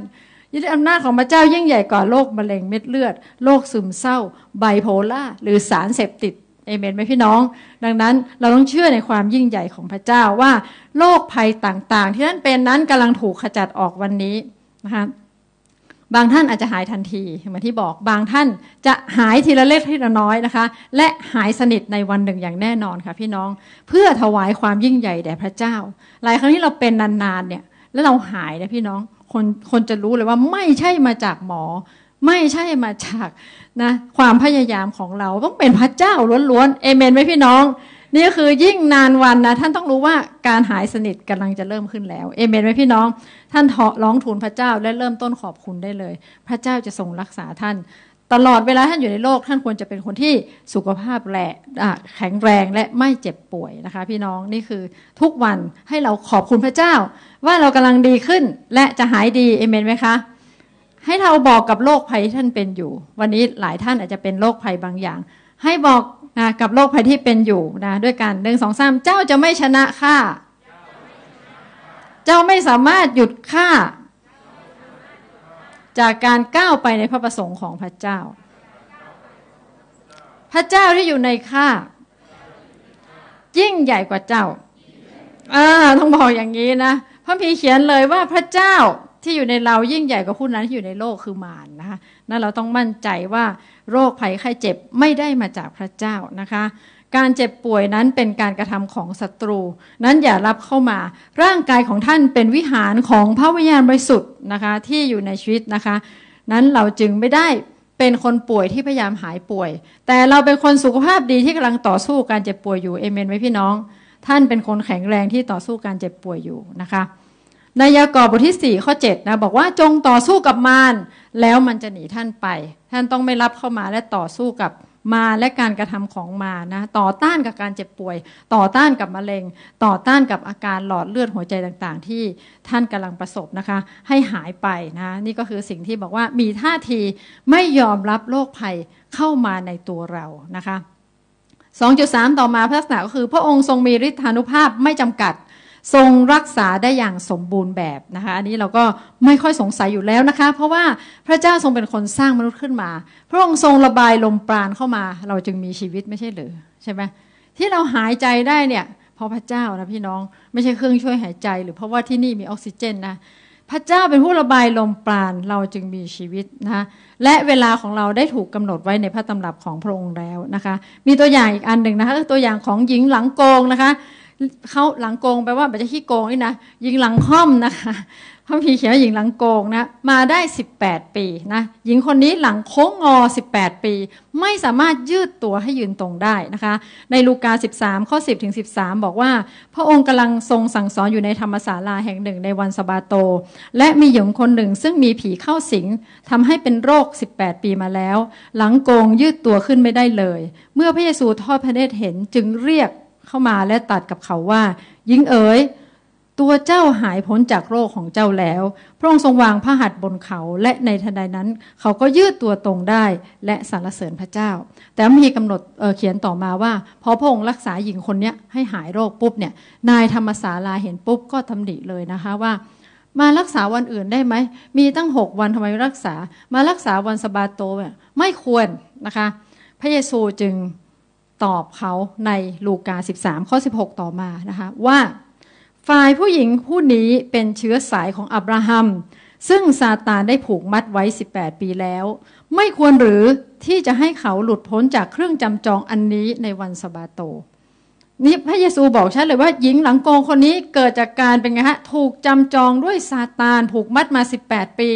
ฤทธิอำนาจของพระเจ้ายิ่งใหญ่กว่าโรคมะเร็งเม็ดเลือดโรคซึมเศร้า ไบโพล่าหรือสารเสพติดเอเมนไหมพี่น้อง ดังนั้นเราต้องเชื่อในความยิ่งใหญ่ของพระเจ้าว่าโรคภัยต่างๆ ที่ท่านเป็นนั้นกำลังถูกขจัดออกวันนี้นะคะ บางท่านอาจจะหายทันทีเหมือนที่บอกบางท่านจะหายทีละเล็กทีละน้อยนะคะ และหายสนิทในวันหนึ่งอย่างแน่นอนค่ะ พี่น้องเพื่อถวายความยิ่งใหญ่แด่พระเจ้า หลายครั้งที่เราเป็นนานๆเนี่ย แล้วเราหายนะพี่น้องคนคนจะรู้เลยว่าไม่ใช่มาจากหมอ ไม่ใช่มาจากนะความพยายามของเราต้องเป็นพระเจ้าล้วนๆเอเมนไหมพี่น้อง นี่คือยิ่งนานวันนะ ท่านต้องรู้ว่าการหายสนิทกำลังจะเริ่มขึ้นแล้ว เอเมนไหมพี่น้อง ท่านร้องทูลพระเจ้าและเริ่มต้นขอบคุณได้เลย พระเจ้าจะทรงรักษาท่าน ตลอดเวลาท่านอยู่ในโลก ท่านควรจะเป็นคนที่สุขภาพแหละแข็งแรงและไม่เจ็บป่วยนะคะ พี่น้องนี่คือทุกวันให้เราขอบคุณพระเจ้า ว่าเรากำลังดีขึ้นและจะหายดีเอเมนไหมคะให้เราบอกกับโรคภัยที่ท่านเป็นอยู่ วันนี้หลายท่านอาจจะเป็นโรคภัยบางอย่าง ให้บอก นะกับโรคภัยที่เป็นอยู่นะด้วยกันหนึ่งสองสามเจ้าจะไม่ชนะข้าเจ้าไม่สามารถหยุดข้าจากการก้าวไปในพระประสงค์ของพระเจ้า พระเจ้าที่อยู่ในข้ายิ่งใหญ่กว่าเจ้าอ่าต้องบอกอย่างนี้นะพระพีเขียนเลยว่าพระเจ้า ที่อยู่ในเรายิ่งใหญ่กว่าผู้นั้นที่อยู่ในโลกคือมารนะคะนั่นเราต้องมั่นใจว่าโรคภัยไข้เจ็บไม่ได้มาจากพระเจ้านะคะ การเจ็บป่วยนั้นเป็นการกระทำของศัตรู นั้นอย่ารับเข้ามา ร่างกายของท่านเป็นวิหารของพระวิญญาณบริสุทธิ์นะคะที่อยู่ในชีวิตนะคะ นั้นเราจึงไม่ได้เป็นคนป่วยที่พยายามหายป่วย แต่เราเป็นคนสุขภาพดีที่กำลังต่อสู้การเจ็บป่วยอยู่เอเมนไหมพี่น้อง ท่านเป็นคนแข็งแรงที่ต่อสู้การเจ็บป่วยอยู่นะคะ ในยากอบบทที่ 4 ข้อ7นะบอกว่าจงต่อสู้กับมารแล้วมันจะหนีท่านไป ท่านต้องไม่รับเข้ามาและต่อสู้กับมาและการกระทำของมานะต่อต้านกับการเจ็บป่วย ต่อต้านกับมะเร็ง ต่อต้านกับอาการหลอดเลือดหัวใจต่างๆ ที่ท่านกำลังประสบนะคะ ให้หายไปนะนี่ก็คือสิ่งที่บอกว่ามีท่าทีไม่ยอมรับโรคภัยเข้ามาในตัวเรานะคะ2.3 ต่อมาพระลักษณะก็คือ พระองค์ทรงมีฤทธานุภาพไม่จำกัด ทรงรักษาได้อย่างสมบูรณ์แบบนะคะ อันนี้เราก็ไม่ค่อยสงสัยอยู่แล้วนะคะ เพราะว่าพระเจ้าทรงเป็นคนสร้างมนุษย์ขึ้นมา พระองค์ทรงระบายลมปราณเข้ามา เราจึงมีชีวิตไม่ใช่หรือใช่ไหมที่เราหายใจได้เนี่ยเพราะพระเจ้านะพี่น้องไม่ใช่เครื่องช่วยหายใจ หรือเพราะว่าที่นี่มีออกซิเจนนะพระเจ้าเป็นผู้ระบายลมปราณเราจึงมีชีวิตนะคะและเวลาของเราได้ถูกกำหนดไว้ในพระตำรับของพระองค์แล้วนะคะ มีตัวอย่างอีกอันหนึ่งนะคะตัวอย่างของหญิงหลังโกงนะคะ เขาหลังโกงแปลว่าไม่ใช่ขี้โกงนี่นะยิงหลังค่อมนะคะพระพีเขียนว่าหญิงหลังโกงนะมาได้ 18 ปีนะหญิงคนนี้หลังโค้งงอ 18 ปี ไม่สามารถยืดตัวให้ยืนตรงได้นะคะ ในลูกา 13 ข้อ 10ถึง13 บอกว่า พระองค์กำลังทรงสั่งสอนอยู่ในธรรมศาลาแห่งหนึ่งในวันสบาโต และมีหญิงคนหนึ่งซึ่งมีผีเข้าสิงทำให้เป็นโรค 18 ปีมาแล้ว หลังโกงยืดตัวขึ้นไม่ได้เลย เมื่อพระเยซูทอดพระเนตรเห็นจึงเรียก เข้ามาและตัดกับเขาว่าหญิงเอ๋ยตัวเจ้าหายพ้นจากโรคของเจ้าแล้ว พระองค์ทรงวางพระหัตถ์บนเขา และในทันใดนั้น เขาก็ยืดตัวตรงได้และสรรเสริญพระเจ้า แต่มีกำหนดเเขียนต่อมาว่า พอพระองค์รักษาหญิงคนนี้ให้หายโรคปุ๊บเนี่ย นายธรรมศาลาเห็นปุ๊บก็ตำหนิเลยนะคะว่า มารักษาวันอื่นได้ไหม มีตั้งหกวันทำไมรักษา มารักษาวันสบาโตไม่ควรนะคะ พระเยซูจึง ตอบเขาในลูกา 13 ข้อ 16 ต่อมานะคะว่า ฝ่ายผู้หญิงผู้นี้เป็นเชื้อสายของอับราฮัม ซึ่งซาตานได้ผูกมัดไว้ 18 ปีแล้ว ไม่ควรหรือที่จะให้เขาหลุดพ้นจากเครื่องจำจองอันนี้ในวันสบาโตนี่พระเยซูบอกชัดเลยว่าหญิงหลังโกงคนนี้เกิดจากการเป็นไงฮะถูกจำจองด้วยซาตาน ผูกมัดมา 18 ปี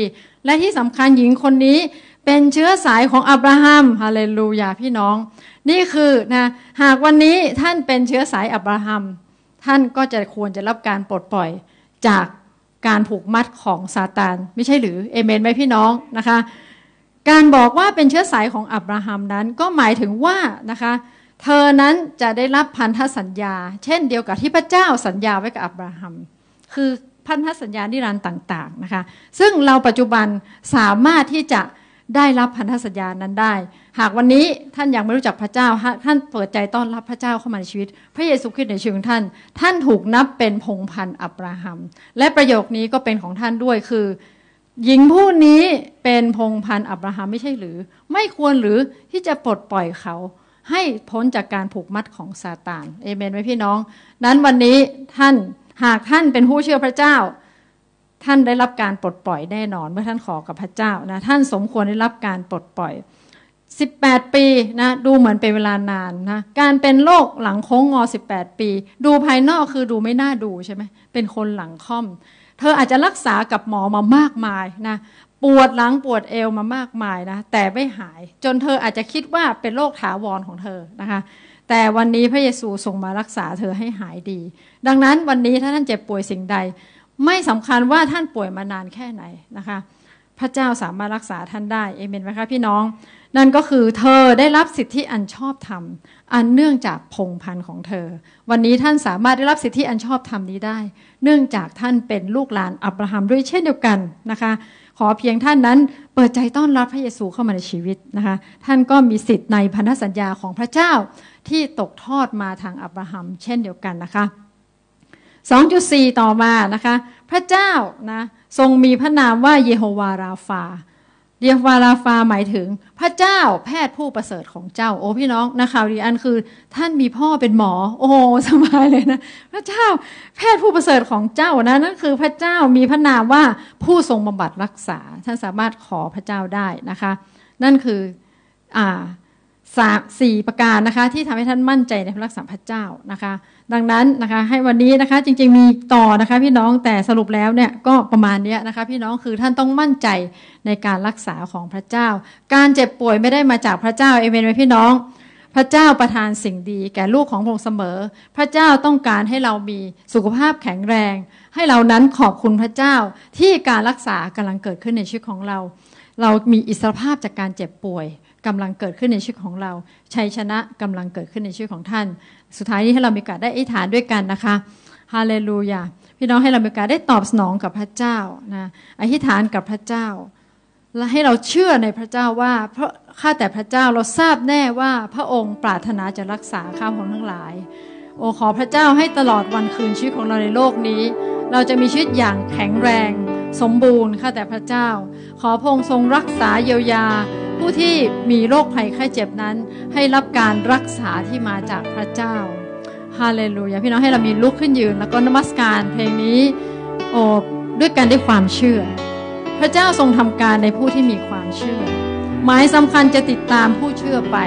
และที่สำคัญหญิงคนนี้ เป็นเชื้อสายของอับราฮัมฮาเลลูยาพี่น้อง นี่คือนะหากวันนี้ท่านเป็นเชื้อสายอับราฮัม ท่านก็จะควรจะรับการปลดปล่อยจากการผูกมัดของซาตานไม่ใช่หรือเอเมนไหมพี่น้องนะคะ การบอกว่าเป็นเชื้อสายของอับราฮัมนั้นก็หมายถึงว่านะคะเธอนั้นจะได้รับพันธสัญญา เช่นเดียวกับที่พระเจ้าสัญญาไว้กับอับราฮัม คือพันธสัญญานิรันด์ต่าง ๆนะคะ ซึ่งเราปัจจุบันสามารถที่จะ ได้รับพันธสัญญานั้นได้ หากวันนี้ท่านยังไม่รู้จักพระเจ้า ท่านเปิดใจต้อนรับพระเจ้าเข้ามาในชีวิต พระเยซูคริสต์ในชีวิตของท่าน ท่านถูกนับเป็นพงพันธ์อับราฮัม และประโยคนี้ก็เป็นของท่านด้วยคือ หญิงผู้นี้เป็นพงพันธ์อับราฮัมไม่ใช่หรือ ไม่ควรหรือที่จะปลดปล่อยเขาให้พ้นจากการผูกมัดของซาตานเอเมนไหมพี่น้อง นั้นวันนี้ท่านหากท่านเป็นผู้เชื่อพระเจ้า ท่านได้รับการปลดปล่อยแน่นอน เมื่อท่านขอกับพระเจ้านะท่านสมควรได้รับการปลดปล่อย 18 ปีนะดูเหมือนเป็นเวลานานนะการเป็นโรคหลังโค้งงอ 18 ปี ดูภายนอกคือดูไม่น่าดูใช่ไหมเป็นคนหลังค่อม เธออาจจะรักษากับหมอมามากมายนะปวดหลังปวดเอวมามากมายนะแต่ไม่หาย จนเธออาจจะคิดว่าเป็นโรคถาวรของเธอนะคะแต่วันนี้พระเยซูทรงมารักษาเธอให้หายดี ดังนั้นวันนี้ถ้าท่านเจ็บป่วยสิ่งใด ไม่สำคัญว่าท่านป่วยมานานแค่ไหนนะคะ พระเจ้าสามารถรักษาท่านได้เอเมนไหมคะพี่น้อง นั่นก็คือเธอได้รับสิทธิอันชอบธรรม อันเนื่องจากพงพันธ์ของเธอ วันนี้ท่านสามารถได้รับสิทธิอันชอบธรรมนี้ได้ เนื่องจากท่านเป็นลูกหลานอับราฮัมด้วยเช่นเดียวกันนะคะขอเพียงท่านนั้นเปิดใจต้อนรับพระเยซูเข้ามาในชีวิตนะคะ ท่านก็มีสิทธิ์ในพันธสัญญาของพระเจ้าที่ตกทอดมาทางอับราฮัมเช่นเดียวกันนะคะ 2.4 ต่อมานะคะ พระเจ้านะทรงมีพระนามว่าเยโฮวาราฟาเยโฮวาราฟาหมายถึงพระเจ้าแพทย์ผู้ประเสริฐของเจ้า โอ้พี่น้องนะข่าวดีอันคือท่านมีพ่อเป็นหมอ โอ้สบายเลยนะพระเจ้าแพทย์ผู้ประเสริฐของเจ้านะนั่นคือพระเจ้ามีพระนามว่าผู้ทรงบำบัดรักษา ท่านสามารถขอพระเจ้าได้นะคะ นั่นคืออ่าสามสี่ประการนะคะที่ทำให้ท่านมั่นใจในพระรักษาพระเจ้านะคะ ดังนั้นนะคะให้วันนี้นะคะจริงๆมีต่อนะคะพี่น้องแต่สรุปแล้วเนี่ยก็ประมาณนี้นะคะพี่น้องคือท่านต้องมั่นใจในการรักษาของพระเจ้า การเจ็บป่วยไม่ได้มาจากพระเจ้าเอเมนไหมพี่น้อง พระเจ้าประทานสิ่งดีแก่ลูกของพระองค์เสมอ พระเจ้าต้องการให้เรามีสุขภาพแข็งแรง ให้เรานั้นขอบคุณพระเจ้าที่การรักษากำลังเกิดขึ้นในชีวิตของเรา เรามีอิสรภาพจากการเจ็บป่วยกำลังเกิดขึ้นในชีวิตของเรา ชัยชนะกำลังเกิดขึ้นในชีวิตของท่าน สุดท้ายนี้ให้เรามีโอกาสได้อธิษฐานด้วยกันนะคะฮาเลลูยาพี่น้องให้เรามีโอกาสได้ตอบสนองกับพระเจ้านะอธิษฐานกับพระเจ้า และให้เราเชื่อในพระเจ้าว่าเพราะข้าแต่พระเจ้าเราทราบแน่ว่าพระองค์ปรารถนาจะรักษาข้าของทั้งหลาย โอขอพระเจ้าให้ตลอดวันคืนชีวิตของเราในโลกนี้ เราจะมีชีวิตอย่างแข็งแรง สมบูรณ์ข้าแต่พระเจ้า ขอพระองค์ทรงรักษาเยียวยา ผู้ที่มีโรคภัยไข้เจ็บนั้น ให้รับการรักษาที่มาจากพระเจ้าฮาเลลูยาพี่น้องให้เรามีลุกขึ้นยืน แล้วก็นมัสการเพลงนี้โอ้ด้วยกันด้วยความเชื่อ พระเจ้าทรงทำการในผู้ที่มีความเชื่อ หมายสำคัญจะติดตามผู้เชื่อไป